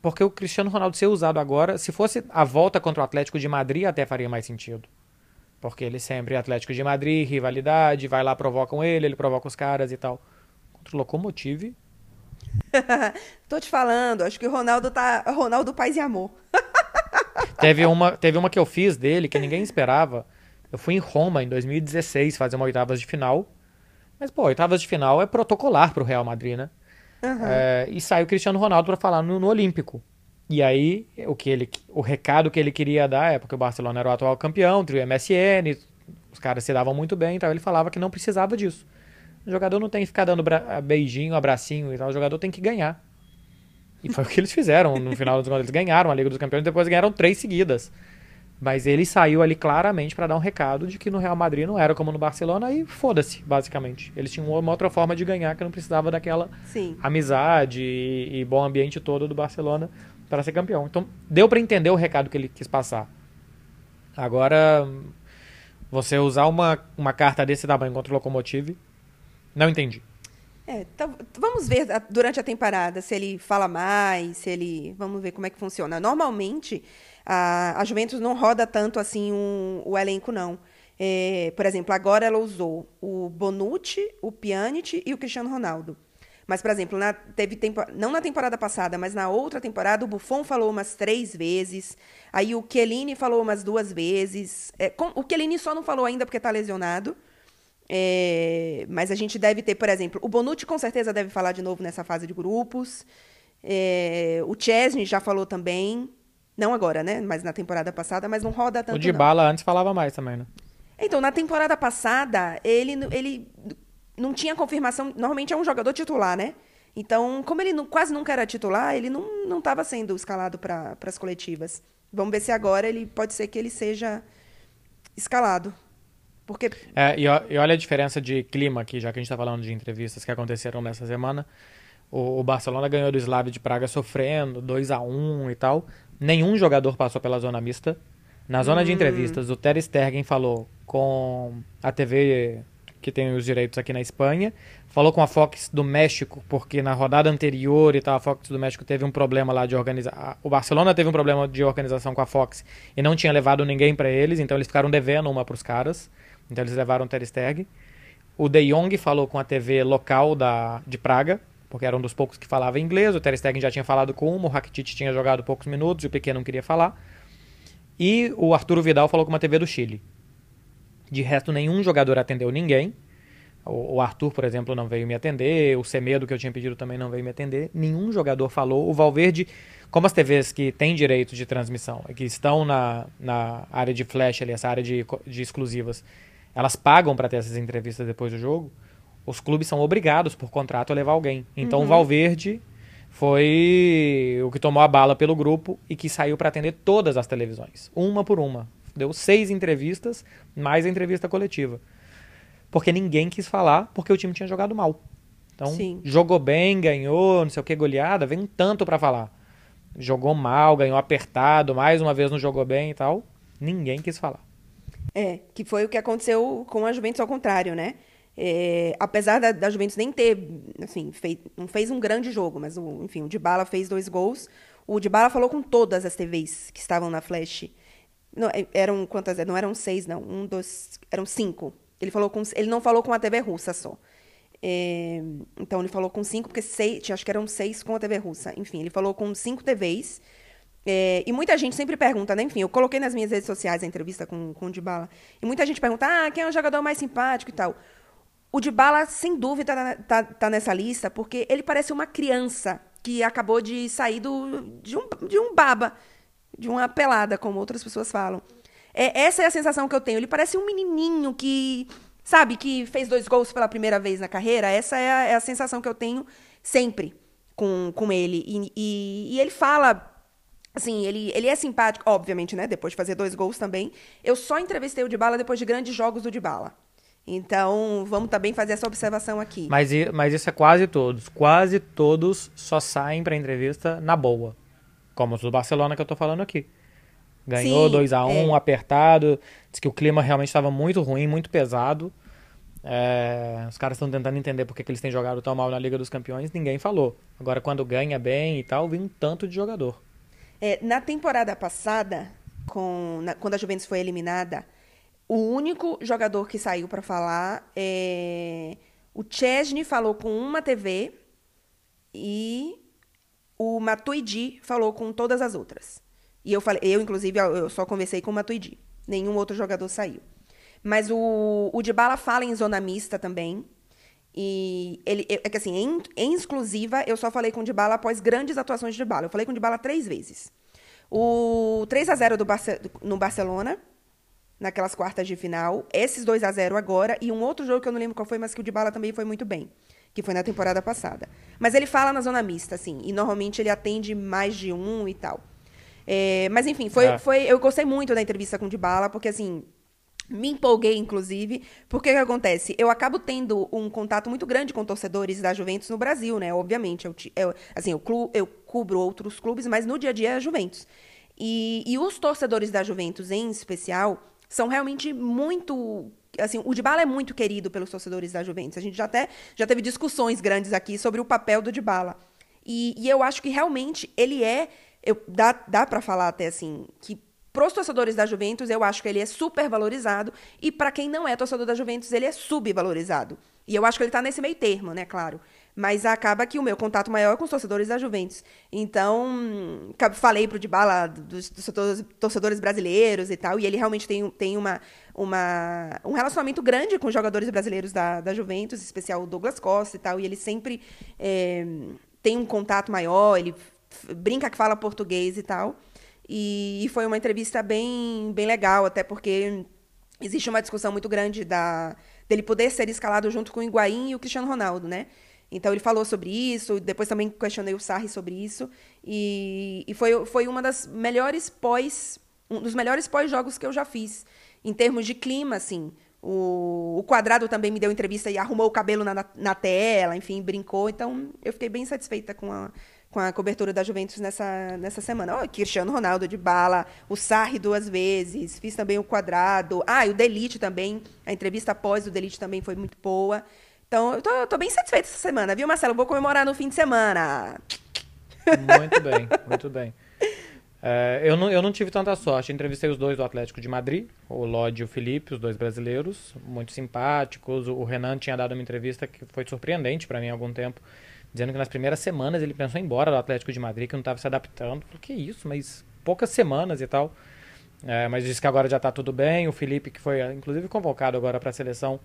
Porque o Cristiano Ronaldo ser usado agora, se fosse a volta contra o Atlético de Madrid, até faria mais sentido. Porque ele sempre é Atlético de Madrid, rivalidade, vai lá, provocam ele, ele provoca os caras e tal. Contra o Locomotive, Tô te falando, acho que o Ronaldo tá. Ronaldo Paz e Amor. Teve uma, teve uma que eu fiz dele que ninguém esperava. Eu fui em Roma em 2016 fazer uma oitavas de final. Mas, pô, oitavas de final é protocolar pro Real Madrid, né? É, e saiu o Cristiano Ronaldo pra falar no, no Olímpico. E aí, o, que ele, o recado que ele queria dar é porque o Barcelona era o atual campeão, trio MSN, os caras se davam muito bem, então ele falava que não precisava disso. O jogador não tem que ficar dando beijinho, abracinho e tal, o jogador tem que ganhar. E foi o que eles fizeram no final dos contos. Eles ganharam a Liga dos Campeões, depois ganharam três seguidas. Mas ele saiu ali claramente para dar um recado de que no Real Madrid não era como no Barcelona e foda-se, basicamente. Eles tinham uma outra forma de ganhar que não precisava daquela Sim. amizade e, e bom ambiente todo do Barcelona para ser campeão. Então deu para entender o recado que ele quis passar. Agora, você usar uma, uma carta desse tamanho contra o Locomotive, não entendi. É, então, vamos ver durante a temporada se ele fala mais, se ele. Vamos ver como é que funciona. Normalmente, a, a Juventus não roda tanto assim um- o elenco, não. É, por exemplo, agora ela usou o Bonucci, o Pjanic e o Cristiano Ronaldo. Mas, por exemplo, na- teve tempo, não na temporada passada, mas na outra temporada, o Buffon falou umas três vezes. Aí o Chiellini falou umas duas vezes. É, com- o Chiellini só não falou ainda porque está lesionado. É, mas a gente deve ter, por exemplo, o Bonucci com certeza deve falar de novo nessa fase de grupos. É, o Chesney já falou também. Não agora, né? Mas na temporada passada, mas não roda tanto. O não. Dybala antes falava mais também, né? Então, na temporada passada, ele, ele não tinha confirmação. Normalmente é um jogador titular, né? Então, como ele não- quase nunca era titular, ele não estava sendo escalado para as coletivas. Vamos ver se agora ele pode ser que ele seja escalado. Porque É, e, e olha a diferença de clima aqui, já que a gente está falando de entrevistas que aconteceram nessa semana. O, o Barcelona ganhou do Slavia de Praga sofrendo, 2 a 1 e tal. Nenhum jogador passou pela zona mista. Na zona de entrevistas, o Ter Stegen falou com a TV que tem os direitos aqui na Espanha, falou com a Fox do México, porque na rodada anterior e tal, a Fox do México teve um problema lá de organizar. O Barcelona teve um problema de organização com a Fox e não tinha levado ninguém para eles, então eles ficaram devendo uma para os caras. Então eles levaram o Ter Stegen. O De Jong falou com a TV local da, de Praga, porque era um dos poucos que falava inglês. O Ter Stegen já tinha falado com uma, o Rakitic tinha jogado poucos minutos e o Piquet não queria falar. E o Arturo Vidal falou com uma TV do Chile. De resto, nenhum jogador atendeu ninguém. O, Arthur, por exemplo, não veio me atender. O Semedo, que eu tinha pedido, também não veio me atender. Nenhum jogador falou. O Valverde, como as TVs que têm direito de transmissão que estão na, na área de flash ali, essa área de, de exclusivas, elas pagam para ter essas entrevistas depois do jogo. Os clubes são obrigados, por contrato, a levar alguém. Então, o Valverde foi o que tomou a bala pelo grupo e que saiu para atender todas as televisões, uma por uma. Deu seis entrevistas, mais a entrevista coletiva. Porque ninguém quis falar, porque o time tinha jogado mal. Então, Sim. jogou bem, ganhou, não sei o que, goleada, vem um tanto para falar. Jogou mal, ganhou apertado, mais uma vez não jogou bem e tal. Ninguém quis falar. É, que foi o que aconteceu com a Juventus ao contrário, né? É, apesar da, da Juventus nem ter, assim, fei- não fez um grande jogo, mas, o, enfim, o Dybala fez dois gols. O Dybala falou com todas as TVs que estavam na Flash. Não, é, eram quantas? Não eram seis, não. Um, dois, eram cinco. Ele, falou com, ele não falou com a TV russa só. É, então, ele falou com cinco, porque seis, acho que eram seis com a TV russa. Enfim, ele falou com cinco TVs. É, e muita gente sempre pergunta, né? Enfim, eu coloquei nas minhas redes sociais a entrevista com, com o Dybala. E muita gente pergunta, ah, quem é o jogador mais simpático e tal. O Dybala, sem dúvida, tá, tá, tá nessa lista, porque ele parece uma criança que acabou de sair do, de, um, de um baba, de uma pelada, como outras pessoas falam. É, essa é a sensação que eu tenho. Ele parece um menininho que, sabe, que fez dois gols pela primeira vez na carreira. Essa é a, é a sensação que eu tenho sempre com, com ele. E, e, e ele fala Assim, ele, ele é simpático, obviamente, né? Depois de fazer dois gols também. Eu só entrevistei o Dybala depois de grandes jogos do Dybala. Então, vamos também fazer essa observação aqui. Mas, mas isso é quase todos. Quase todos só saem pra entrevista na boa. Como os do Barcelona que eu tô falando aqui. Ganhou Sim, 2 a 1 é. apertado. Diz que o clima realmente estava muito ruim, muito pesado. É, os caras estão tentando entender por que, que eles têm jogado tão mal na Liga dos Campeões. Ninguém falou. Agora, quando ganha bem e tal, vem um tanto de jogador. É, na temporada passada, com, na- quando a Juventus foi eliminada, o único jogador que saiu para falar é. O Chesney falou com uma TV e o Matuidi falou com todas as outras. E eu falei, eu inclusive eu só conversei com o Matuidi. Nenhum outro jogador saiu. Mas o, o Dybala fala em zona mista também. E ele é que assim, em, em exclusiva, eu só falei com o Dybala após grandes atuações de Dybala. Eu falei com o Dybala três vezes. O 3 a 0 do Barce no Barcelona, naquelas quartas de final. Esses 2 a 0 agora. E um outro jogo que eu não lembro qual foi, mas que o Dybala também foi muito bem. Que foi na temporada passada. Mas ele fala na zona mista, assim. E normalmente ele atende mais de um e tal. É, mas enfim, foi, É. foi, eu gostei muito da entrevista com o Dybala, porque assim, me empolguei, inclusive, porque o que acontece? Eu acabo tendo um contato muito grande com torcedores da Juventus no Brasil, né? Obviamente, eu, eu, assim, eu, clu- eu cubro outros clubes, mas no dia a dia é a Juventus. E, e os torcedores da Juventus, em especial, são realmente muito assim, o Dybala é muito querido pelos torcedores da Juventus. A gente já até já teve discussões grandes aqui sobre o papel do Dybala. E, e eu acho que realmente ele é, eu, dá, dá para falar até assim, que para os torcedores da Juventus, eu acho que ele é super valorizado. E para quem não é torcedor da Juventus, ele é subvalorizado. E eu acho que ele está nesse meio termo, né, claro. Mas acaba que o meu contato maior é com os torcedores da Juventus. Então, falei pro Dybala dos, dos torcedores brasileiros e tal, e ele realmente tem, tem uma, uma, um relacionamento grande com os jogadores brasileiros da, da Juventus, em especial o Douglas Costa e tal, e ele sempre é, tem um contato maior, ele brinca que fala português e tal. E, e foi uma entrevista bem, bem legal, até porque existe uma discussão muito grande da, dele poder ser escalado junto com o Higuaín e o Cristiano Ronaldo, né? Então ele falou sobre isso, depois também questionei o Sarri sobre isso. E, e foi, foi uma das melhores pós. Um dos melhores pós-jogos que eu já fiz. Em termos de clima, assim. O, o Quadrado também me deu entrevista e arrumou o cabelo na, na tela, enfim, brincou. Então, eu fiquei bem satisfeita com a, com a cobertura da Juventus nessa, nessa semana. Oh, Cristiano Ronaldo de bala, o Sarri duas vezes, fiz também o Quadrado. Ah, e o Delite também. A entrevista após o Delite também foi muito boa. Então, eu tô, tô bem satisfeita essa semana, viu, Marcelo? Vou comemorar no fim de semana. Muito bem, muito bem. É, eu, não, eu não tive tanta sorte. Entrevistei os dois do Atlético de Madrid, o Lodi e o Felipe, os dois brasileiros, muito simpáticos. O Renan tinha dado uma entrevista que foi surpreendente para mim há algum tempo, dizendo que nas primeiras semanas ele pensou em ir embora do Atlético de Madrid, que não estava se adaptando. Falei, que isso, mas poucas semanas e tal. É, mas disse que agora já está tudo bem. O Felipe, que foi inclusive convocado agora para a seleção,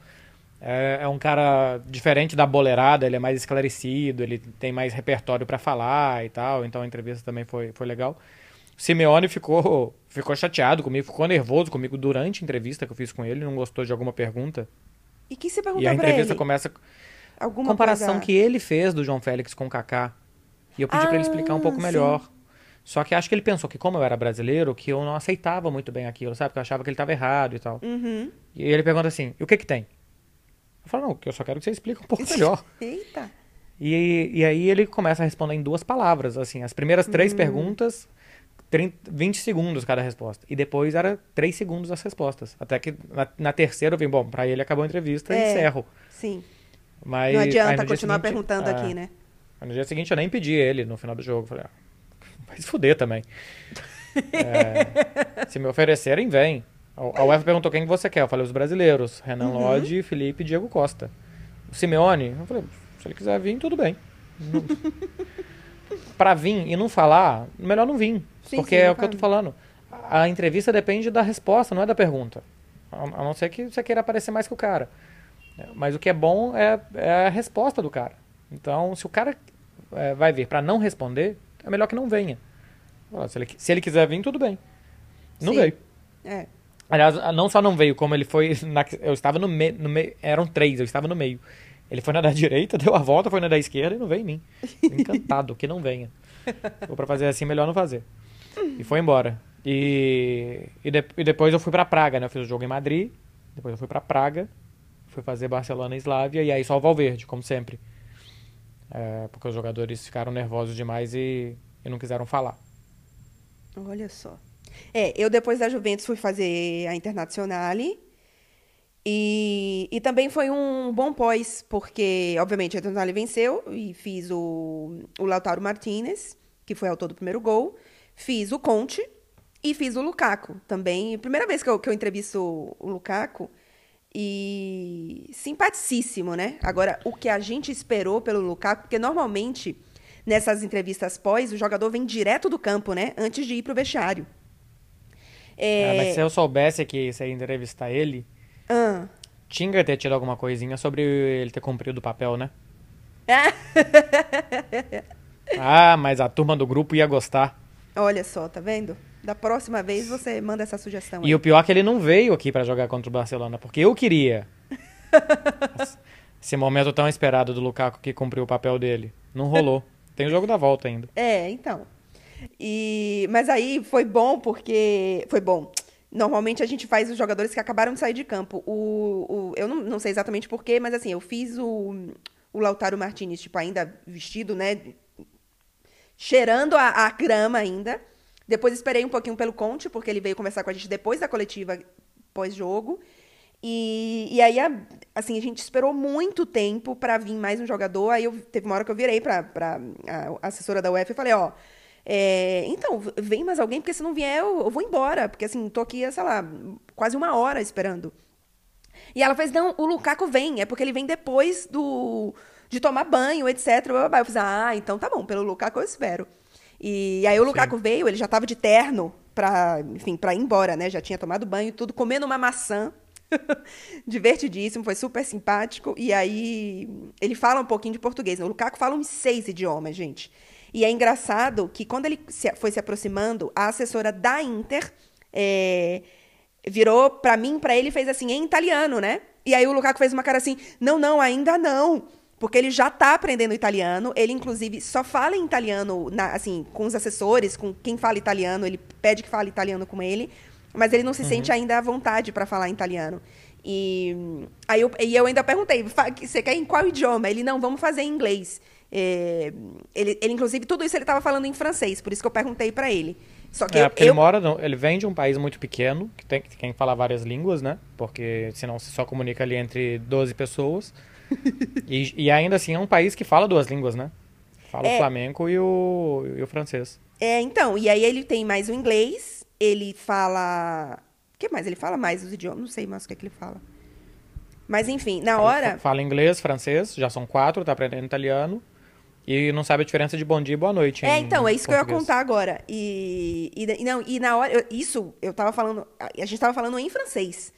é, é, um cara diferente da boleirada, ele é mais esclarecido, ele tem mais repertório para falar e tal, então a entrevista também foi, foi legal. O Simeone ficou, ficou chateado comigo, ficou nervoso comigo durante a entrevista que eu fiz com ele, não gostou de alguma pergunta. E que você perguntou E a entrevista começa Alguma comparação coisa... que ele fez do João Félix com o Kaká. E eu pedi Ah, para ele explicar um pouco sim. melhor. Só que acho que ele pensou que como eu era brasileiro, que eu não aceitava muito bem aquilo, sabe? Que eu achava que ele estava errado e tal. Uhum. E ele pergunta assim: "E o que que tem?" Eu falo: "Não, que eu só quero que você explique um pouco melhor." Eita. E, e aí ele começa a responder em duas palavras, assim, as primeiras três perguntas, 30, 20 segundos cada resposta. E depois era 3 segundos as respostas. Até que na, na terceira eu vi, bom, pra ele acabou a entrevista e É. encerro. Sim. Mas, Não adianta continuar seguinte- perguntando é, aqui, né? No dia seguinte eu nem pedi ele no final do jogo. Falei, ah, vai se fuder também. É, se me oferecerem, vem. A UEFA perguntou quem você quer. Eu falei os brasileiros. Renan Uhum. Lodge, Felipe e Diego Costa. O Simeone, eu falei, se ele quiser vir, tudo bem. Pra vir e não falar, melhor não vir. Sim, porque sim, é o que eu tô fala. falando. A entrevista depende da resposta, não é da pergunta. A não ser que você queira aparecer mais que o cara. Mas o que é bom é, é a resposta do cara. Então, se o cara é, vai vir pra não responder, é melhor que não venha. Se ele, se ele quiser vir, tudo bem. Não Sim. veio. É. Aliás, não só não veio, como ele foi. na- eu estava no meio. Meio eram três, eu estava no meio. Ele foi na da direita, deu a volta, foi na da esquerda e não veio em mim. Encantado, que não venha. Ou pra fazer assim, melhor não fazer. E foi embora. E, e, de- e depois eu fui pra Praga, né? Eu fiz o jogo em Madrid, depois eu fui pra Praga, fui fazer Barcelona e Slavia, e aí só o Valverde, como sempre. É, porque os jogadores ficaram nervosos demais e, e não quiseram falar. Olha só. É, eu depois da Juventus fui fazer a Internazionale. E, e também foi um bom pós, porque, obviamente, a Internazionale venceu e fiz o, o Lautaro Martinez, que foi autor do primeiro gol. Fiz o Conte e fiz o Lukaku também. Primeira vez que eu, que eu entrevisto o Lukaku. E simpaticíssimo, né? Agora, o que a gente esperou pelo Lukaku, porque normalmente nessas entrevistas pós, o jogador vem direto do campo, né? Antes de ir pro vestiário. É, É, mas se eu soubesse que você ia entrevistar ele, ah. tinha que ter tido alguma coisinha sobre ele ter cumprido o papel, né? Ah, mas a turma do grupo ia gostar. Olha só, tá vendo? Da próxima vez você manda essa sugestão aí. E o pior é que ele não veio aqui pra jogar contra o Barcelona, porque eu queria. Esse momento tão esperado do Lukaku que cumpriu o papel dele. Não rolou. Tem o jogo da volta ainda. É, então. E, mas aí foi bom porque. Foi bom. Normalmente a gente faz os jogadores que acabaram de sair de campo. O, o, eu não, não sei exatamente porquê, mas assim, eu fiz o, o Lautaro Martinez, tipo, ainda vestido, né? Cheirando a, a grama ainda. Depois esperei um pouquinho pelo Conte, porque ele veio conversar com a gente depois da coletiva pós-jogo. E, e aí, a- assim, a gente esperou muito tempo pra vir mais um jogador. Aí eu, teve uma hora que eu virei pra, pra a assessora da UEFA e falei, ó, é, então, vem mais alguém, porque se não vier, eu, eu vou embora. Porque assim, tô aqui, sei lá, quase uma hora esperando. E ela fez, não, o Lukaku vem, é porque ele vem depois do de tomar banho, etc. Eu fiz, ah, então tá bom, pelo Lukaku eu espero. E aí o Lukaku veio, ele já tava de terno pra, enfim, pra ir embora, né? Já tinha tomado banho e tudo, comendo uma maçã. Divertidíssimo, foi super simpático. E aí ele fala um pouquinho de português. né? O Lukaku fala uns seis idiomas, gente. E é engraçado que quando ele se- foi se aproximando, a assessora da Inter é, virou pra mim, pra ele, e fez assim, em italiano, né? E aí o Lukaku fez uma cara assim, não, não, ainda não. Porque ele já tá aprendendo italiano. Ele, inclusive, só fala em italiano, na- assim, com os assessores, com quem fala italiano. Ele pede que fale italiano com ele. Mas ele não se sente ainda à vontade pra falar italiano. E aí eu, e eu ainda perguntei, "Fa- você quer em qual idioma? Ele, não, vamos fazer em inglês. É, ele, ele, inclusive, tudo isso ele estava falando em francês, por isso que eu perguntei pra ele. Só que É, eu, porque eu- ele mora, no- ele vem de um país muito pequeno, que tem, que tem que falar várias línguas, né? Porque senão se só comunica ali entre 12 pessoas. e, e ainda assim é um país que fala duas línguas, né? Fala É. o flamenco e o, e o francês. É, então, e aí ele tem mais o inglês, ele fala. O que mais? Ele fala mais os idiomas, não sei mais o que, é que ele fala. Mas enfim, na Ele hora. fa- Fala inglês, francês, já são quatro, tá aprendendo italiano. E não sabe a diferença de bom dia e boa noite. É, então, é isso que eu ia português. contar agora. E, e, não, e na hora, eu- isso eu tava falando, a gente tava falando em francês.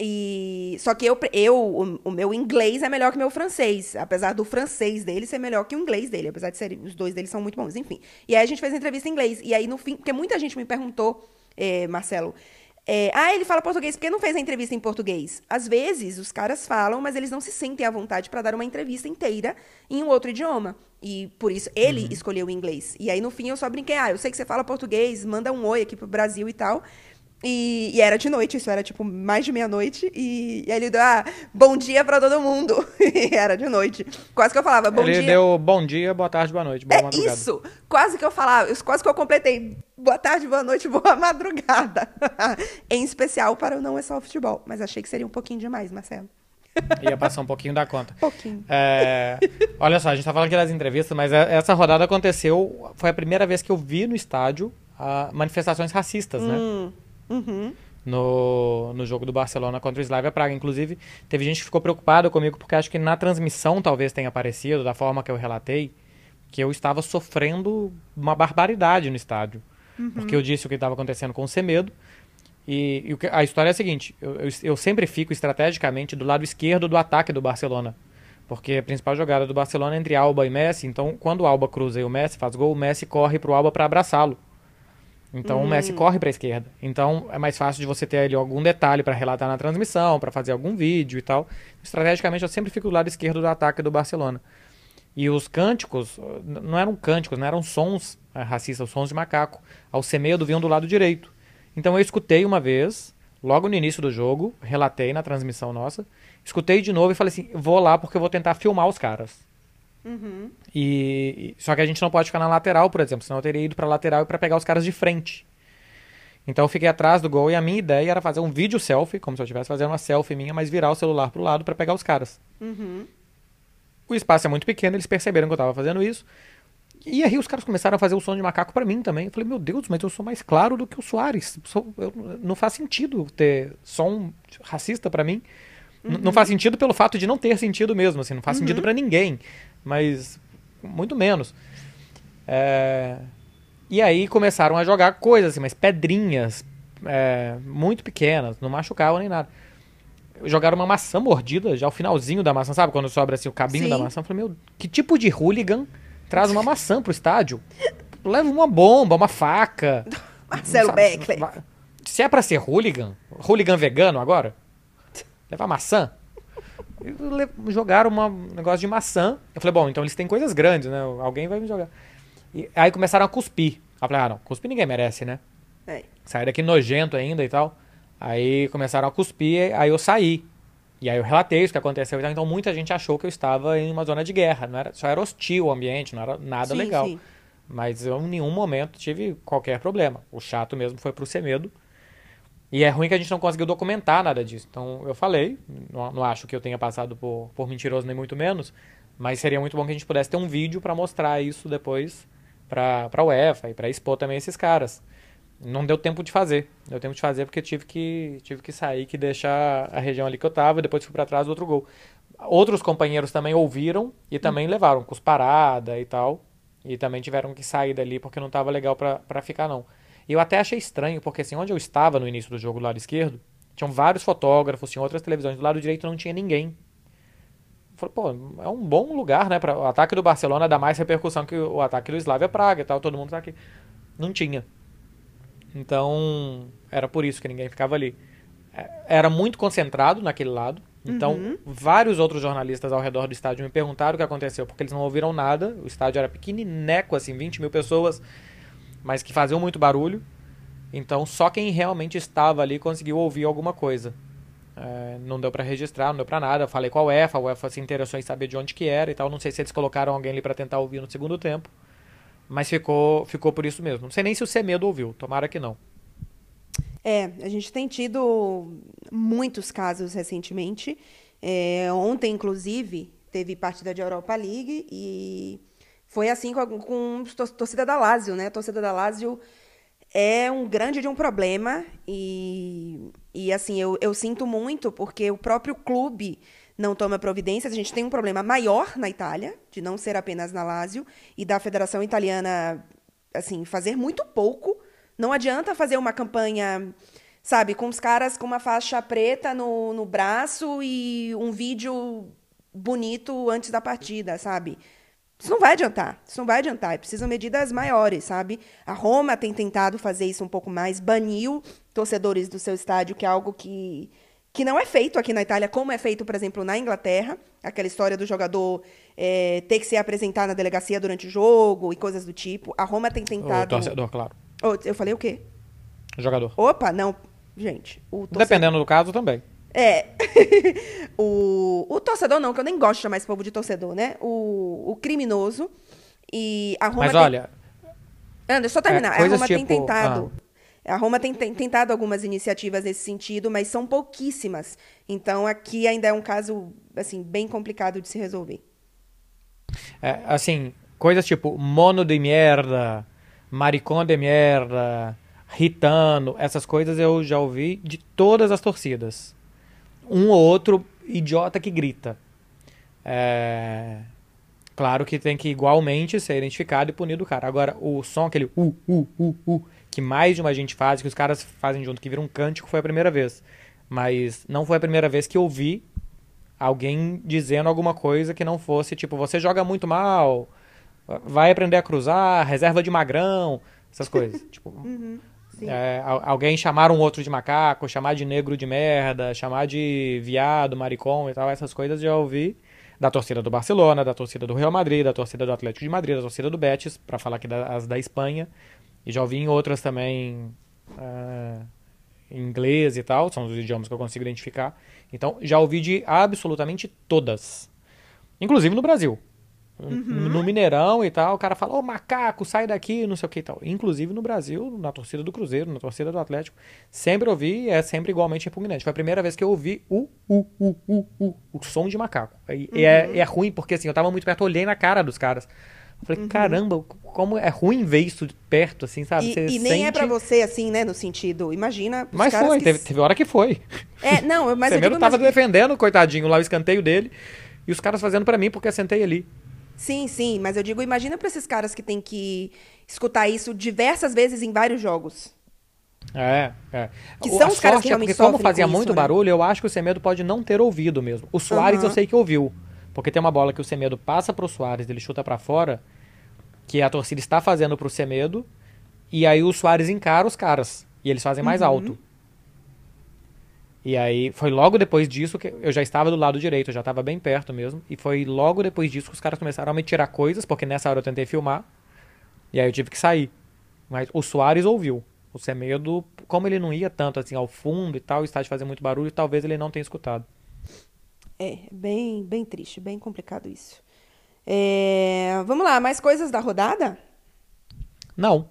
E só que eu, eu o, o meu inglês é melhor que o meu francês, apesar do francês dele ser melhor que o inglês dele, apesar de serem os dois deles são muito bons, enfim. E aí a gente fez a entrevista em inglês. E aí no fim, porque muita gente me perguntou, eh, Marcelo, é, ah, ele fala português, por que não fez a entrevista em português? Às vezes, os caras falam, mas eles não se sentem à vontade para dar uma entrevista inteira em um outro idioma. E por isso, ele escolheu o inglês. E aí, no fim, eu só brinquei, ah, eu sei que você fala português, manda um oi aqui pro Brasil e tal. E, e era de noite, isso era tipo mais de meia-noite. E, e aí ele deu, ah, bom dia pra todo mundo. e era de noite. Quase que eu falava, bom ele dia. deu bom dia, boa tarde, boa noite, boa É madrugada. isso! Quase que eu falava, quase que eu completei. Boa tarde, boa noite, boa madrugada. em especial para o Não É Só Futebol. Mas achei que seria um pouquinho demais, Marcelo. Ia passar um pouquinho da conta. Pouquinho. É, olha só, a gente tá falando aqui das entrevistas, mas é- essa rodada aconteceu, foi a primeira vez que eu vi no estádio ah, manifestações racistas, né? Hum, uhum. No, no jogo do Barcelona contra o Slavia Praga. Inclusive, teve gente que ficou preocupada comigo, porque acho que na transmissão talvez tenha aparecido, da forma que eu relatei, que eu estava sofrendo uma barbaridade no estádio. Porque eu disse o que estava acontecendo com o Semedo. E, e a história é a seguinte: eu, eu, eu sempre fico estrategicamente do lado esquerdo do ataque do Barcelona. Porque a principal jogada do Barcelona é entre Alba e Messi. Então, quando o Alba cruza e o Messi faz gol, o Messi corre pro Alba para abraçá-lo. Então, o Messi corre para a esquerda. Então, é mais fácil de você ter ali algum detalhe para relatar na transmissão, para fazer algum vídeo e tal. Estrategicamente, eu sempre fico do lado esquerdo do ataque do Barcelona. E os cânticos, não eram cânticos, não eram sons eh, racistas, sons de macaco. Ao Semedo vinham do lado direito. Então eu escutei uma vez, logo no início do jogo, relatei na transmissão nossa, escutei de novo e falei assim, vou lá porque eu vou tentar filmar os caras. Uhum. E, e- só que a gente não pode ficar na lateral, por exemplo, senão eu teria ido pra lateral para pegar os caras de frente. Então eu fiquei atrás do gol e a minha ideia era fazer um vídeo selfie, como se eu estivesse fazendo uma selfie minha, mas virar o celular pro lado para pegar os caras. Uhum. O espaço é muito pequeno, eles perceberam que eu tava fazendo isso. E aí os caras começaram a fazer o som de macaco pra mim também. Eu falei, meu Deus, mas eu sou mais claro do que o Soares. Sou- eu- não faz sentido ter som racista pra mim. N- Não faz sentido pelo fato de não ter sentido mesmo, assim, não faz sentido pra ninguém. Mas muito menos. É, E aí começaram a jogar coisas, assim, mas pedrinhas é, muito pequenas, não machucavam nem nada. Jogaram uma maçã mordida, já o finalzinho da maçã, sabe? Quando sobra assim, o cabinho Sim. da maçã. Eu falei, meu, que tipo de hooligan traz uma maçã pro estádio? Leva uma bomba, uma faca. Marcelo va- Se é pra ser hooligan, hooligan vegano agora, levar maçã. Jogaram uma- um negócio de maçã. Eu falei, bom, então eles têm coisas grandes, né? Alguém vai me jogar. E aí começaram a cuspir. Eu falei, ah, não, cuspir ninguém merece, né? É. Saí daqui nojento ainda e tal. Aí começaram a cuspir, aí eu saí. E aí eu relatei isso que aconteceu e tal. Então muita gente achou que eu estava em uma zona de guerra. Não era, só era hostil o ambiente, não era nada Sim, legal. sim. Mas eu em nenhum momento tive qualquer problema. O chato mesmo foi pro Semedo. E é ruim que a gente não conseguiu documentar nada disso. Então eu falei, não, não acho que eu tenha passado por, por mentiroso nem muito menos, mas seria muito bom que a gente pudesse ter um vídeo para mostrar isso depois para a UEFA e para expor também esses caras. Não deu tempo de fazer. Deu tempo de fazer porque tive que tive que sair, que deixar a região ali que eu tava e depois fui para trás do outro gol. Outros companheiros também ouviram e também hum. levaram cusparada e tal. E também tiveram que sair dali porque não tava legal para ficar não. E eu até achei estranho, porque assim, onde eu estava no início do jogo do lado esquerdo, tinham vários fotógrafos, tinham outras televisões. Do lado direito não tinha ninguém. Eu falei, pô, é um bom lugar, né? Pra, o ataque do Barcelona dá mais repercussão que o ataque do Slavia Praga e tal, todo mundo tá aqui. Não tinha. Então, era por isso que ninguém ficava ali. É, era muito concentrado naquele lado. Então, uhum. vários outros jornalistas ao redor do estádio me perguntaram o que aconteceu, porque eles não ouviram nada. O estádio era pequenineco, assim, 20 mil pessoas mas que faziam muito barulho. Então só quem realmente estava ali conseguiu ouvir alguma coisa. É, não deu para registrar, não deu para nada. Eu falei com a UEFA, a UEFA se interessou em saber de onde que era e tal. Não sei se eles colocaram alguém ali para tentar ouvir no segundo tempo, mas ficou, ficou por isso mesmo. Não sei nem se o Semedo ouviu, tomara que não. É, a gente tem tido muitos casos recentemente. É, ontem, inclusive, teve partida de Europa League e foi assim com, com torcida da Lazio, né? A torcida da Lazio é um grande de um problema e, e assim, eu, eu sinto muito porque o próprio clube não toma providências. A gente tem um problema maior na Itália, de não ser apenas na Lazio, e da Federação Italiana, assim, fazer muito pouco. Não adianta fazer uma campanha, sabe, com os caras com uma faixa preta no, no braço e um vídeo bonito antes da partida, sabe? Isso não vai adiantar. Isso não vai adiantar. Precisam medidas maiores, sabe? A Roma tem tentado fazer isso um pouco mais, baniu torcedores do seu estádio, que é algo que, que não é feito aqui na Itália, como é feito, por exemplo, na Inglaterra. Aquela história do jogador é, ter que se apresentar na delegacia durante o jogo e coisas do tipo. A Roma tem tentado. O torcedor, claro. Oh, eu falei o quê? O jogador. Opa, não. Gente, o torcedor... Dependendo do caso também. É. o, o torcedor não, que eu nem gosto de chamar esse povo de torcedor, né? O, o criminoso. E a Roma Mas tem... olha. Anda, só terminar. É, a Roma tipo... tem tentado. Ah. A Roma tem, tem, tentado algumas iniciativas nesse sentido, mas são pouquíssimas. Então aqui ainda é um caso assim bem complicado de se resolver. É, assim, coisas tipo mono de merda, maricón de merda, ritano, essas coisas eu já ouvi de todas as torcidas um ou outro idiota que grita. É... Claro que tem que igualmente ser identificado e punido o cara. Agora, o som, aquele uh, uh, uh, uh, que mais de uma gente faz, que os caras fazem junto, que vira um cântico, foi a primeira vez. Mas não foi a primeira vez que eu vi alguém dizendo alguma coisa que não fosse tipo, você joga muito mal, vai aprender a cruzar, reserva de magrão, essas coisas. tipo, uhum. É, alguém chamar um outro de macaco, chamar de negro de merda, chamar de viado, maricom e tal, essas coisas já ouvi da torcida do Barcelona, da torcida do Real Madrid, da torcida do Atlético de Madrid, da torcida do Betis, para falar aqui das da Espanha. E já ouvi em outras também uh, em inglês e tal, são os idiomas que eu consigo identificar. Então já ouvi de absolutamente todas. Inclusive no Brasil. Uhum. No Mineirão e tal, o cara fala, ô macaco, sai daqui, não sei o que e tal. Inclusive no Brasil, na torcida do Cruzeiro, na torcida do Atlético, sempre ouvi e é sempre igualmente repugnante. Foi a primeira vez que eu ouvi o, o, o, o, o, o som de macaco. E, uhum. é, é ruim, porque assim, eu tava muito perto, olhei na cara dos caras. Eu falei, uhum. caramba, como é ruim ver isso de perto, assim, sabe? E, e nem sente... é pra você, assim, né, no sentido, imagina... Mas foi, que... teve, teve hora que foi. É, não, mas Você eu digo, tava defendendo, coitadinho, lá o escanteio dele, e os caras fazendo para mim porque eu sentei ali. Sim, sim, mas eu digo, imagina para esses caras que tem que escutar isso diversas vezes em vários jogos. É, é. Que são os caras que é porque como fazia isso, muito né? barulho, eu acho que o Semedo pode não ter ouvido mesmo. O Soares uhum. eu sei que ouviu, porque tem uma bola que o Semedo passa pro Soares, ele chuta para fora, que a torcida está fazendo pro Semedo, e aí o Soares encara os caras, e eles fazem mais uhum. alto. E aí foi logo depois disso que eu já estava do lado direito, eu já estava bem perto mesmo. E foi logo depois disso que os caras começaram a me tirar coisas, porque nessa hora eu tentei filmar. E aí eu tive que sair. Mas o Soares ouviu. O Semedo, como ele não ia tanto assim ao fundo e tal, o estádio fazia muito barulho, talvez ele não tenha escutado. É, bem, bem triste, bem complicado isso. É, vamos lá, mais coisas da rodada? Não.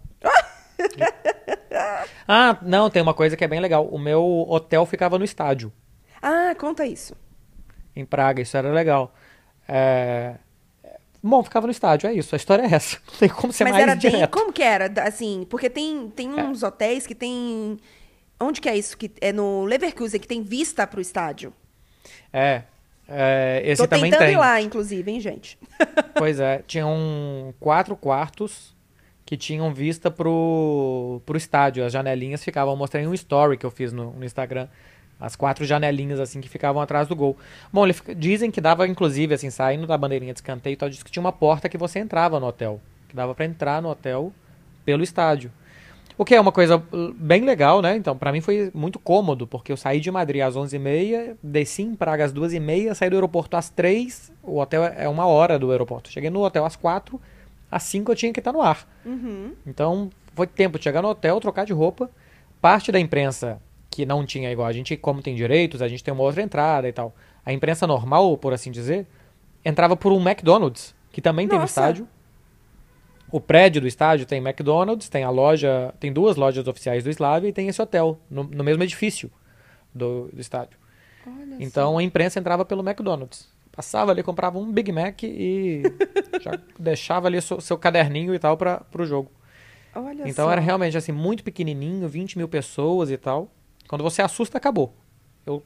Ah, não, tem uma coisa que é bem legal. O meu hotel ficava no estádio, Ah, conta isso. em Praga, isso era legal. É, Bom, ficava no estádio, é isso. A história é essa. Não tem como ser Mas mais era bem. direto. Como que era? Assim, porque tem, tem É. uns hotéis que tem. Onde que é isso? Que é no Leverkusen, que tem vista pro estádio. É. é, esse Tô também tentando tem. ir lá, inclusive, hein, gente? Pois é, tinham quatro quartos que tinham vista pro, pro estádio. As janelinhas ficavam, mostrei um story que eu fiz no, no Instagram. As quatro janelinhas, assim, que ficavam atrás do gol. Bom, ele dizem que dava, inclusive, assim, saindo da bandeirinha de escanteio e tal, diz que tinha uma porta que você entrava no hotel. Que dava pra entrar no hotel pelo estádio. O que é uma coisa bem legal, né? Então, pra mim foi muito cômodo, porque eu saí de Madrid às 11h30, desci em Praga às 2h30, saí do aeroporto às 3 o hotel é uma hora do aeroporto. Cheguei no hotel às 4 às 5 eu tinha que estar no ar. Uhum. Então, foi tempo de chegar no hotel, trocar de roupa. Parte da imprensa que não tinha igual a gente, como tem direitos, a gente tem uma outra entrada e tal. A imprensa normal, por assim dizer, entrava por um McDonald's, que também tem no Nossa. estádio. O prédio do estádio tem McDonald's, tem a loja, tem duas lojas oficiais do Slavia e tem esse hotel no, no mesmo edifício do, do estádio. Olha Então a imprensa entrava pelo McDonald's. Passava ali, comprava um Big Mac e já deixava ali seu, seu caderninho e tal para o jogo. Olha Então só. era realmente assim, muito pequenininho, 20 mil pessoas e tal. Quando você assusta, acabou. Eu,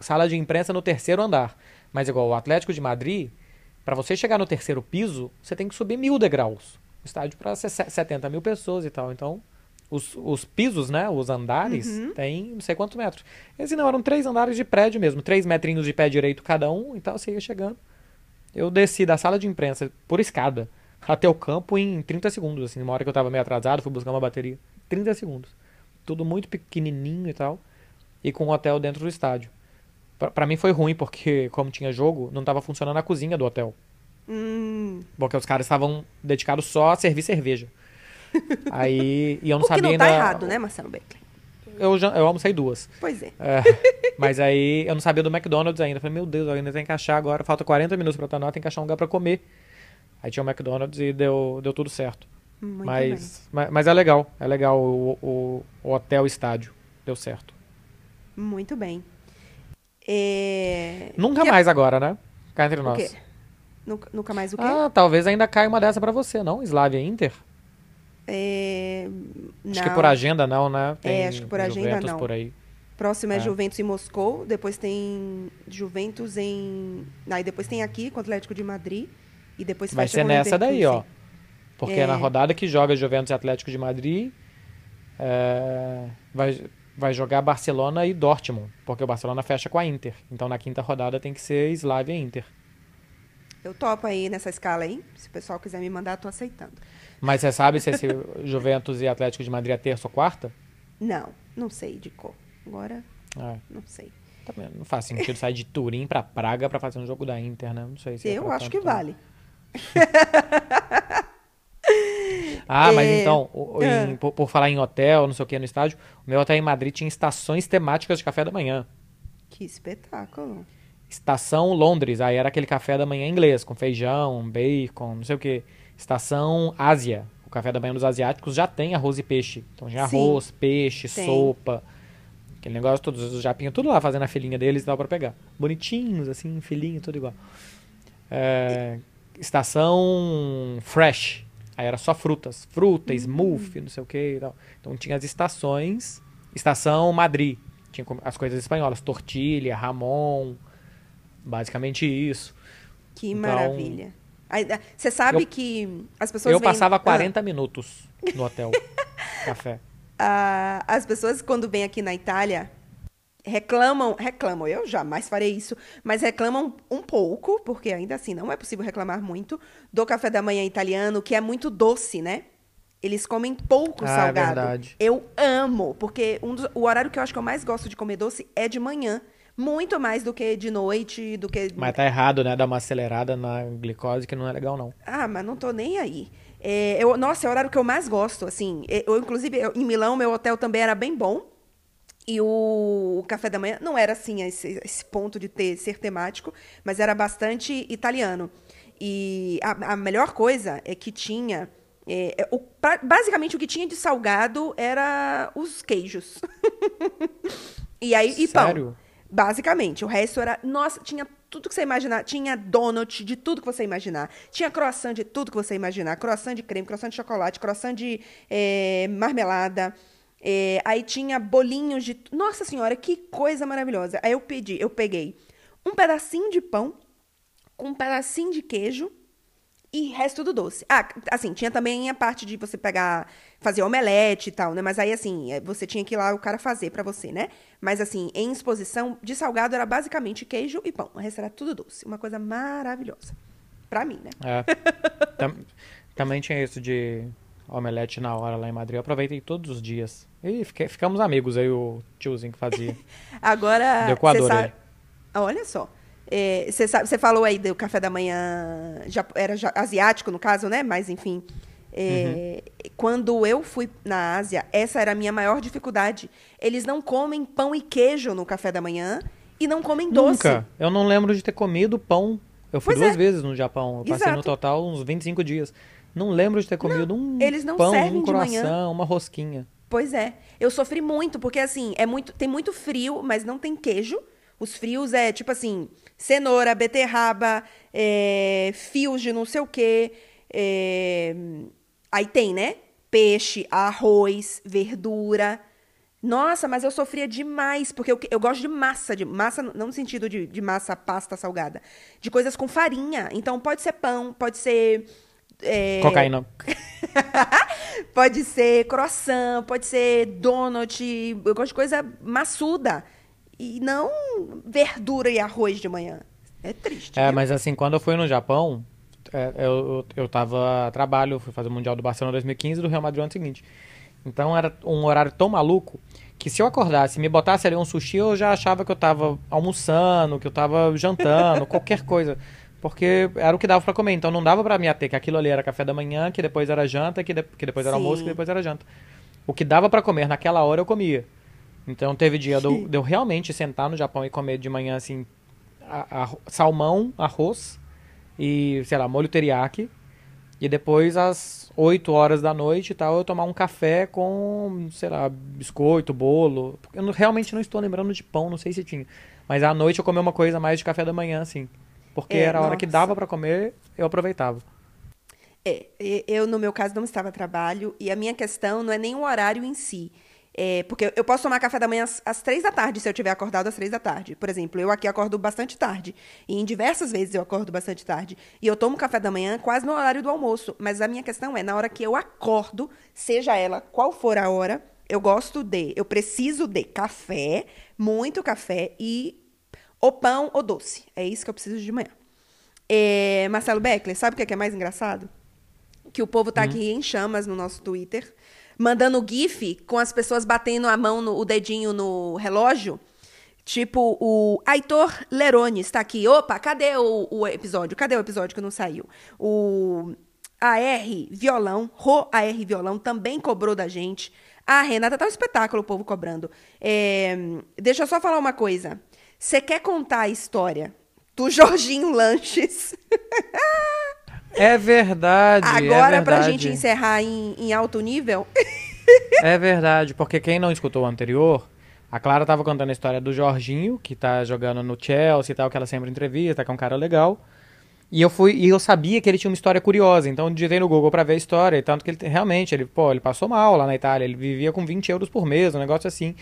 sala de imprensa no terceiro andar. Mas igual o Atlético de Madrid, para você chegar no terceiro piso, você tem que subir mil degraus. O estádio para 70 mil pessoas e tal. Então, os, os pisos, né? Os andares, Uhum. tem não sei quantos metros. Esse não, eram três andares de prédio mesmo. Três metrinhos de pé direito cada um e tal. Você ia chegando. Eu desci da sala de imprensa por escada até o campo em 30 segundos. Assim, uma hora que eu tava meio atrasado, fui buscar uma bateria. 30 segundos. Tudo muito pequenininho e tal. E com um hotel dentro do estádio. Pra mim foi ruim, porque como tinha jogo, não tava funcionando a cozinha do hotel. Hum, Porque os caras estavam dedicados só a servir cerveja. Aí, e eu não o que sabia não ainda... tá errado, né, Marcelo Beckley? Eu, já, eu almocei duas. Pois é. É, mas aí eu não sabia do McDonald's ainda. Falei, meu Deus, eu ainda tem que achar agora. Falta 40 minutos pra estar ar, tem que achar um lugar pra comer. Aí tinha o McDonald's e deu, deu tudo certo. Muito mas, mas, mas é legal. É legal o, o, o hotel estádio. Deu certo. Muito bem. É... Nunca que- mais agora, né? Cá entre O nós. quê? Nunca, nunca mais o quê? Ah, talvez ainda caia uma dessa pra você, não? Slavia Inter? É... Acho que por agenda não, né? É, acho que por agenda Juventus não. por aí. Próximo é, É. Juventus em Moscou, depois tem Juventus em. Aí depois tem aqui com o Atlético de Madrid. E depois Vai ser nessa daí, ó. Porque É. na rodada que joga Juventus e Atlético de Madrid, é, vai, vai jogar Barcelona e Dortmund. Porque o Barcelona fecha com a Inter. Então na quinta rodada tem que ser Slavia e Inter. Eu topo aí nessa escala aí. Se o pessoal quiser me mandar, tô aceitando. Mas você sabe se esse Juventus e Atlético de Madrid é terça ou quarta? Não, não sei de cor. Agora, É, não sei. também não faz sentido sair de Turim pra Praga pra fazer um jogo da Inter, né? Não sei se é Eu pra acho tanto que vale. Ah, mas É, então, em- ah. por, por falar em hotel, não sei o que, no estádio, o meu hotel em Madrid tinha estações temáticas de café da manhã. Que espetáculo. Estação Londres, aí era aquele café da manhã inglês, com feijão, bacon, não sei o que. Estação Ásia, o café da manhã dos asiáticos já tem arroz e peixe. Então Sim. arroz, peixe, Tem. sopa. Aquele negócio, todos os japinhos, tudo lá fazendo a filinha deles e tal pra pegar. Bonitinhos, assim, filinha, tudo igual. É, estação Fresh, aí era só frutas. Fruta, smoothie, não sei o que e tal. Então tinha as estações. Estação Madrid, tinha as coisas espanholas, tortilha, ramon, basicamente isso. Que Então, maravilha. Ah, Você sabe eu- que as pessoas. Eu passava Ah, 40 minutos no hotel, café. ah, as pessoas, quando vêm aqui na Itália, reclamam. Reclamam, eu jamais farei isso, mas reclamam um pouco, porque ainda assim não é possível reclamar muito, do café da manhã italiano, que é muito doce, né? Eles comem pouco Ah, é salgado. verdade. Eu amo, porque um dos- o horário que eu acho que eu mais gosto de comer doce é de manhã. Muito mais do que de noite, do que. Mas tá errado, né? Dar uma acelerada na glicose que não é legal, não. Ah, mas não tô nem aí. É, eu, nossa, é o horário que eu mais gosto, assim. É, Eu, inclusive, eu- em Milão, meu hotel também era bem bom. E o, café da manhã não era assim, esse, esse ponto de ter, ser temático, mas era bastante italiano. E a, a melhor coisa é que tinha É, é, o, pra- basicamente, o que tinha de salgado era os queijos. e aí, e pão. Basicamente. O resto era. Nossa, tinha tudo que você imaginar. Tinha donut de tudo que você imaginar. Tinha croissant de tudo que você imaginar. Croissant de creme, croissant de chocolate, croissant de é, marmelada. É, aí tinha bolinhos de. Nossa senhora, que coisa maravilhosa. Aí eu pedi, eu peguei um pedacinho de pão com um pedacinho de queijo e resto do doce. Ah, assim, tinha também a parte de você pegar, fazer omelete e tal, né? Mas aí, assim, é, você tinha que ir lá o cara fazer pra você, né? Mas, assim, em exposição, de salgado era basicamente queijo e pão. O resto era tudo doce. Uma coisa maravilhosa. Pra mim, né? É. Tam- também tinha isso de omelete na hora lá em Madrid. Eu aproveitei todos os dias. E fiquei- ficamos amigos aí, o tiozinho que fazia. Agora, Do Equador, sabe... Olha só. É, Você sabe, você falou aí do café da manhã, já, era já- asiático no caso, né? Mas enfim, é, Uhum. quando eu fui na Ásia, essa era a minha maior dificuldade. Eles não comem pão e queijo no café da manhã e não comem doce. Nunca. Eu não lembro de ter comido pão. Eu fui Pois duas é. vezes no Japão. Eu passei no total uns 25 dias. Não lembro de ter comido um eles não pão, servem um croissant, uma rosquinha. Pois é. Eu sofri muito, porque assim, é muito, tem muito frio, mas não tem queijo. Os frios é tipo assim, cenoura, beterraba, é, fios de não sei o quê. é, aí tem, né? Peixe, arroz, verdura. Nossa, mas eu sofria demais, porque eu, eu gosto de massa, de massa, não no sentido de, de massa, pasta salgada, de coisas com farinha. Então pode ser pão, pode ser. é, Cocaína. Pode ser croissant, pode ser donut. Eu gosto de coisa maçuda. E não verdura e arroz de manhã. É triste. É, viu? mas assim, quando eu fui no Japão, é, eu, eu, eu tava a trabalho, fui fazer o Mundial do Barcelona 2015 e do Real Madrid no ano seguinte. Então era um horário tão maluco que se eu acordasse e me botasse ali um sushi, eu já achava que eu tava almoçando, que eu tava jantando, qualquer coisa. Porque era o que dava pra comer. Então não dava pra me ater que aquilo ali era café da manhã, que depois era janta, que, de- que depois era Sim. almoço, que depois era janta. O que dava pra comer naquela hora eu comia. Então teve dia de eu, de eu realmente sentar no Japão e comer de manhã assim a- a- salmão, arroz e, sei lá, molho teriyaki. E depois, às 8 horas da noite e tal, eu tomar um café com, sei lá, biscoito, bolo. Eu não- realmente não estou lembrando de pão, não sei se tinha. Mas à noite eu comi uma coisa mais de café da manhã, assim. Porque É, era a hora que dava pra comer, eu aproveitava. É, eu, no meu caso, não estava a trabalho. E a minha questão não é nem o horário em si. É, porque eu posso tomar café da manhã às, às três da tarde, se eu tiver acordado às três da tarde. Por exemplo, eu aqui acordo bastante tarde. E em diversas vezes eu acordo bastante tarde. E eu tomo café da manhã quase no horário do almoço. Mas a minha questão é, na hora que eu acordo, seja ela qual for a hora, eu gosto de, eu preciso de café, muito café e ou pão ou doce. É isso que eu preciso de manhã. É, Marcelo Beckler, sabe o que é, que é mais engraçado? Que o povo tá aqui em chamas no nosso Twitter, mandando GIF com as pessoas batendo a mão, no, o dedinho no relógio. Tipo, o Aitor Lerone está aqui. Opa, cadê o, o episódio? Cadê o episódio que não saiu? O AR Violão, Ro AR Violão, também cobrou da gente. A Renata, tá um espetáculo o povo cobrando. É, deixa eu só falar uma coisa. Você quer contar a história do Jorginho Lanches? É verdade. Agora, é pra verdade. gente encerrar em, em alto nível? É verdade, porque quem não escutou o anterior, a Clara tava contando a história do Jorginho, que tá jogando no Chelsea e tal, que ela sempre entrevista, que é um cara legal. E eu fui, e eu sabia que ele tinha uma história curiosa, então eu digitei no Google pra ver a história, e tanto que ele realmente, ele, pô, ele passou mal lá na Itália, ele vivia com 20 euros por mês, um negócio assim,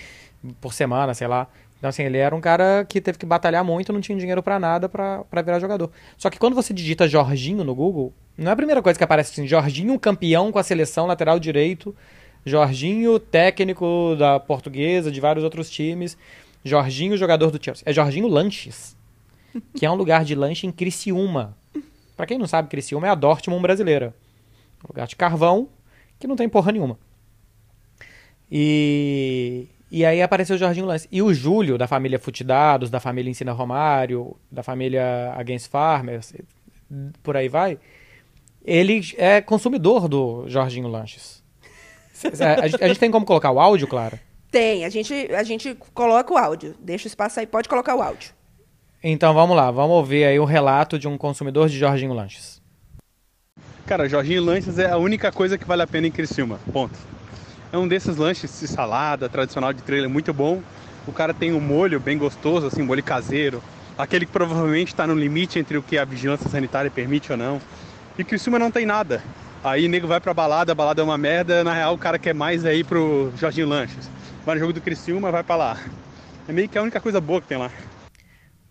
por semana, sei lá. Então assim, ele era um cara que teve que batalhar muito, não tinha dinheiro pra nada pra virar jogador. Só que quando você digita Jorginho no Google, não é a primeira coisa que aparece assim, Jorginho campeão com a seleção lateral direito, Jorginho técnico da Portuguesa, de vários outros times, Jorginho jogador do Chelsea. É Jorginho Lanches que é um lugar de lanche em Criciúma. Pra quem não sabe, Criciúma é a Dortmund brasileira. Um lugar de carvão que não tem porra nenhuma. E, e aí apareceu o Jorginho Lanches. E o Júlio, da família Futidados, da família Ensina Romário, da família Against Farmers, por aí vai, ele é consumidor do Jorginho Lanches. A gente, a gente tem como colocar o áudio, Clara? Tem, a gente, a gente coloca o áudio. Deixa o espaço aí, pode colocar o áudio. Então vamos lá, vamos ouvir aí o relato de um consumidor de Jorginho Lanches. Cara, Jorginho Lanches é a única coisa que vale a pena em Criciúma. Ponto. É um desses lanches de salada tradicional de trailer muito bom. O cara tem um molho bem gostoso, assim, molho caseiro. Aquele que provavelmente está no limite entre o que a vigilância sanitária permite ou não. E Criciúma não tem nada. Aí nego vai pra balada, a balada é uma merda. Na real, o cara quer mais aí pro Jorginho Lanches. Vai no jogo do Criciúma, vai pra lá. É meio que a única coisa boa que tem lá.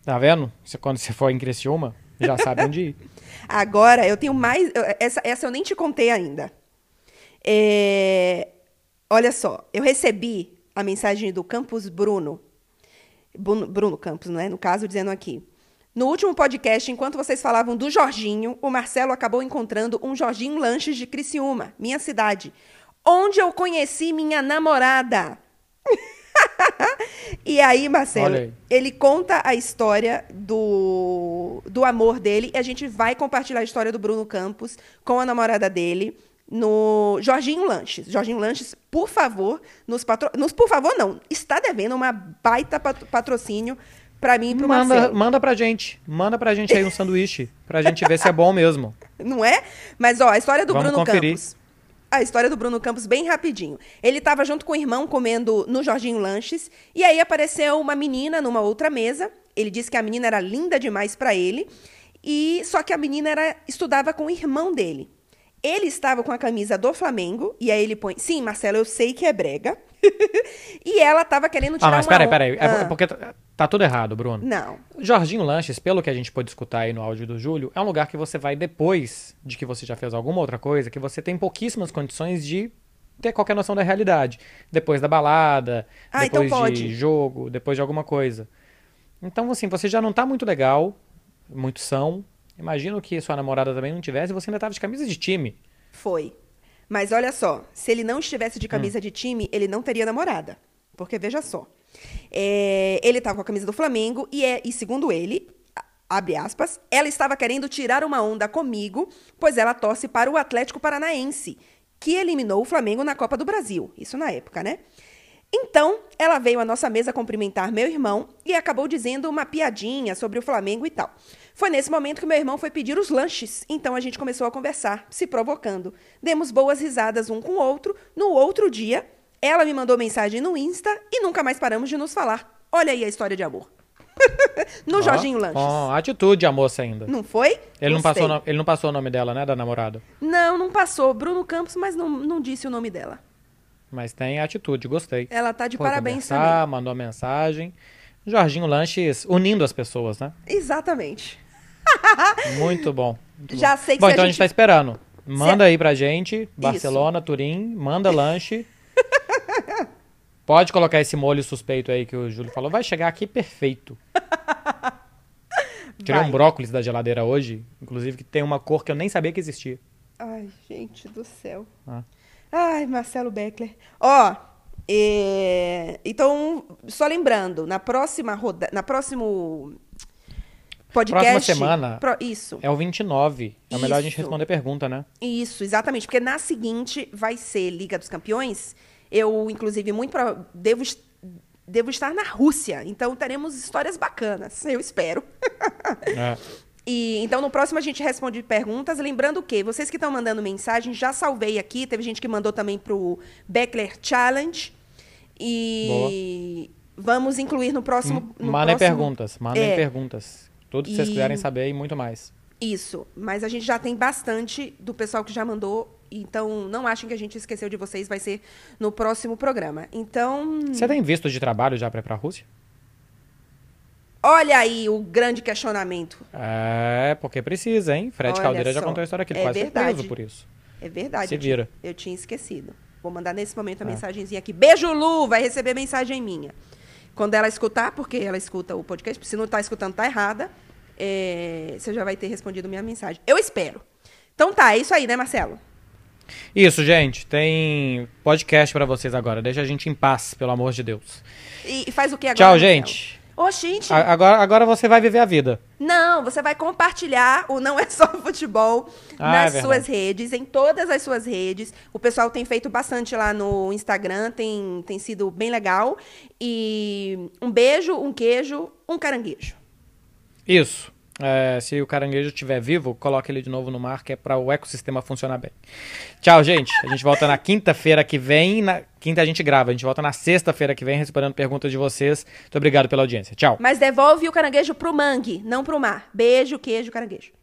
Tá vendo? Você, quando você for em Criciúma, já sabe onde ir. Agora, eu tenho mais. Essa, essa eu nem te contei ainda. É, olha só, eu recebi a mensagem do Campos Bruno. Bruno, Campos, não é? No caso, dizendo aqui. No último podcast, enquanto vocês falavam do Jorginho, o Marcelo acabou encontrando um Jorginho Lanches de Criciúma, minha cidade, onde eu conheci minha namorada. e aí, Marcelo, aí. ele conta a história do, do amor dele e a gente vai compartilhar a história do Bruno Campos com a namorada dele no Jorginho Lanches. Jorginho Lanches, por favor, nos, patro... nos por favor não, está devendo uma baita pat- patrocínio pra mim e pro Manda, Marcelo. manda pra gente. Manda pra gente aí um sanduíche. Pra gente ver se é bom mesmo. Não é? Mas, ó, a história do Vamos Bruno conferir. Campos. A história do Bruno Campos, bem rapidinho. Ele estava junto com o irmão comendo no Jorginho Lanches. E aí apareceu uma menina numa outra mesa. Ele disse que a menina era linda demais para ele. E só que a menina era, estudava com o irmão dele. Ele estava com a camisa do Flamengo. E aí ele põe: Sim, Marcelo, eu sei que é brega. e ela estava querendo tirar Ah, mas peraí, peraí. É Ah, porque tá, tá tudo errado, Bruno. Não. Jorginho Lanches, pelo que a gente pôde escutar aí no áudio do Júlio, é um lugar que você vai depois de que você já fez alguma outra coisa, que você tem pouquíssimas condições de ter qualquer noção da realidade. Depois da balada, Ah, então depois pode. de jogo, depois de alguma coisa. Então, assim, você já não tá muito legal, muito são. Imagino que sua namorada também não tivesse e você ainda tava de camisa de time. Foi. Mas olha só, se ele não estivesse de Hum. camisa de time, ele não teria namorada. Porque veja só. é, ele estava com a camisa do Flamengo e, é, e segundo ele, abre aspas, ela estava querendo tirar uma onda comigo, pois ela torce para o Atlético Paranaense, que eliminou o Flamengo na Copa do Brasil. Isso na época, né? Então, ela veio à nossa mesa cumprimentar meu irmão e acabou dizendo uma piadinha sobre o Flamengo e tal. Foi nesse momento que meu irmão foi pedir os lanches, então a gente começou a conversar, se provocando. Demos boas risadas um com o outro. No outro dia, ela me mandou mensagem no Insta e nunca mais paramos de nos falar. Olha aí a história de amor. no Ó, Jorginho Lanches. Ó, atitude a moça ainda. Não foi? Ele não, passou, ele não passou o nome dela, né, da namorada. Não, não passou. Bruno Campos, mas não, não disse o nome dela. Mas tem atitude, gostei. Ela tá de Foi parabéns conversar, também. mandou mensagem. Jorginho Lanches unindo as pessoas, né? Exatamente. Muito bom. muito Já bom. sei que Bom, se então a gente- gente tá esperando. Manda aí pra gente, Barcelona, Turim, manda lanche. Pode colocar esse molho suspeito aí que o Júlio falou. Vai chegar aqui perfeito. Tirei Vai. um brócolis da geladeira hoje, inclusive que tem uma cor que eu nem sabia que existia. Ai, gente do céu. Ah. Ai, Marcelo Beckler. Ó, é, então, só lembrando, na próxima roda, na próximo podcast... Próxima semana. Pro- isso, É o 29. É melhor a gente Isso. responder pergunta, né? isso, exatamente. Porque na seguinte vai ser Liga dos Campeões. Eu, inclusive, muito pro- devo, devo estar na Rússia. Então, teremos histórias bacanas, eu espero. É. E então no próximo a gente responde perguntas. Lembrando que vocês que estão mandando mensagem, já salvei aqui. Teve gente que mandou também pro Beckler Challenge. E vamos incluir no próximo. No Mandem próximo- perguntas, mandem É. perguntas. Tudo que vocês E- quiserem saber e muito mais. Isso. Mas a gente já tem bastante do pessoal que já mandou. Então não achem que a gente esqueceu de vocês. Vai ser no próximo programa. Então. Você tem visto de trabalho já pra ir pra Rússia? Olha aí o grande questionamento. É, porque precisa, hein? Fred Olha Caldeira já só. contou a história aqui. Ele É quase verdade. preso por isso. É verdade. Se eu tinha- vira. Eu tinha esquecido. Vou mandar nesse momento a É. mensagenzinha aqui. Beijo, Lu! Vai receber mensagem minha. Quando ela escutar, porque ela escuta o podcast, se não está escutando, tá errada. é, você já vai ter respondido minha mensagem. Eu espero. Então tá, é isso aí, né, Marcelo? Isso, gente. Tem podcast pra vocês agora. Deixa a gente em paz, pelo amor de Deus. E, faz o que agora? Tchau, gente. Gente. A- Agora, agora você vai viver a vida. Não, você vai compartilhar o Não É Só Futebol Ah, nas é suas redes, em todas as suas redes. O pessoal tem feito bastante lá no Instagram, tem, tem sido bem legal. E um beijo, um queijo, um caranguejo. Isso. É, se o caranguejo estiver vivo, coloque ele de novo no mar, que é para o ecossistema funcionar bem. Tchau, gente. A gente volta na quinta-feira que vem. Na quinta a gente grava. A gente volta na sexta-feira que vem, respondendo perguntas de vocês. Muito obrigado pela audiência. Tchau. Mas devolve o caranguejo pro mangue, não pro mar. Beijo, queijo, caranguejo.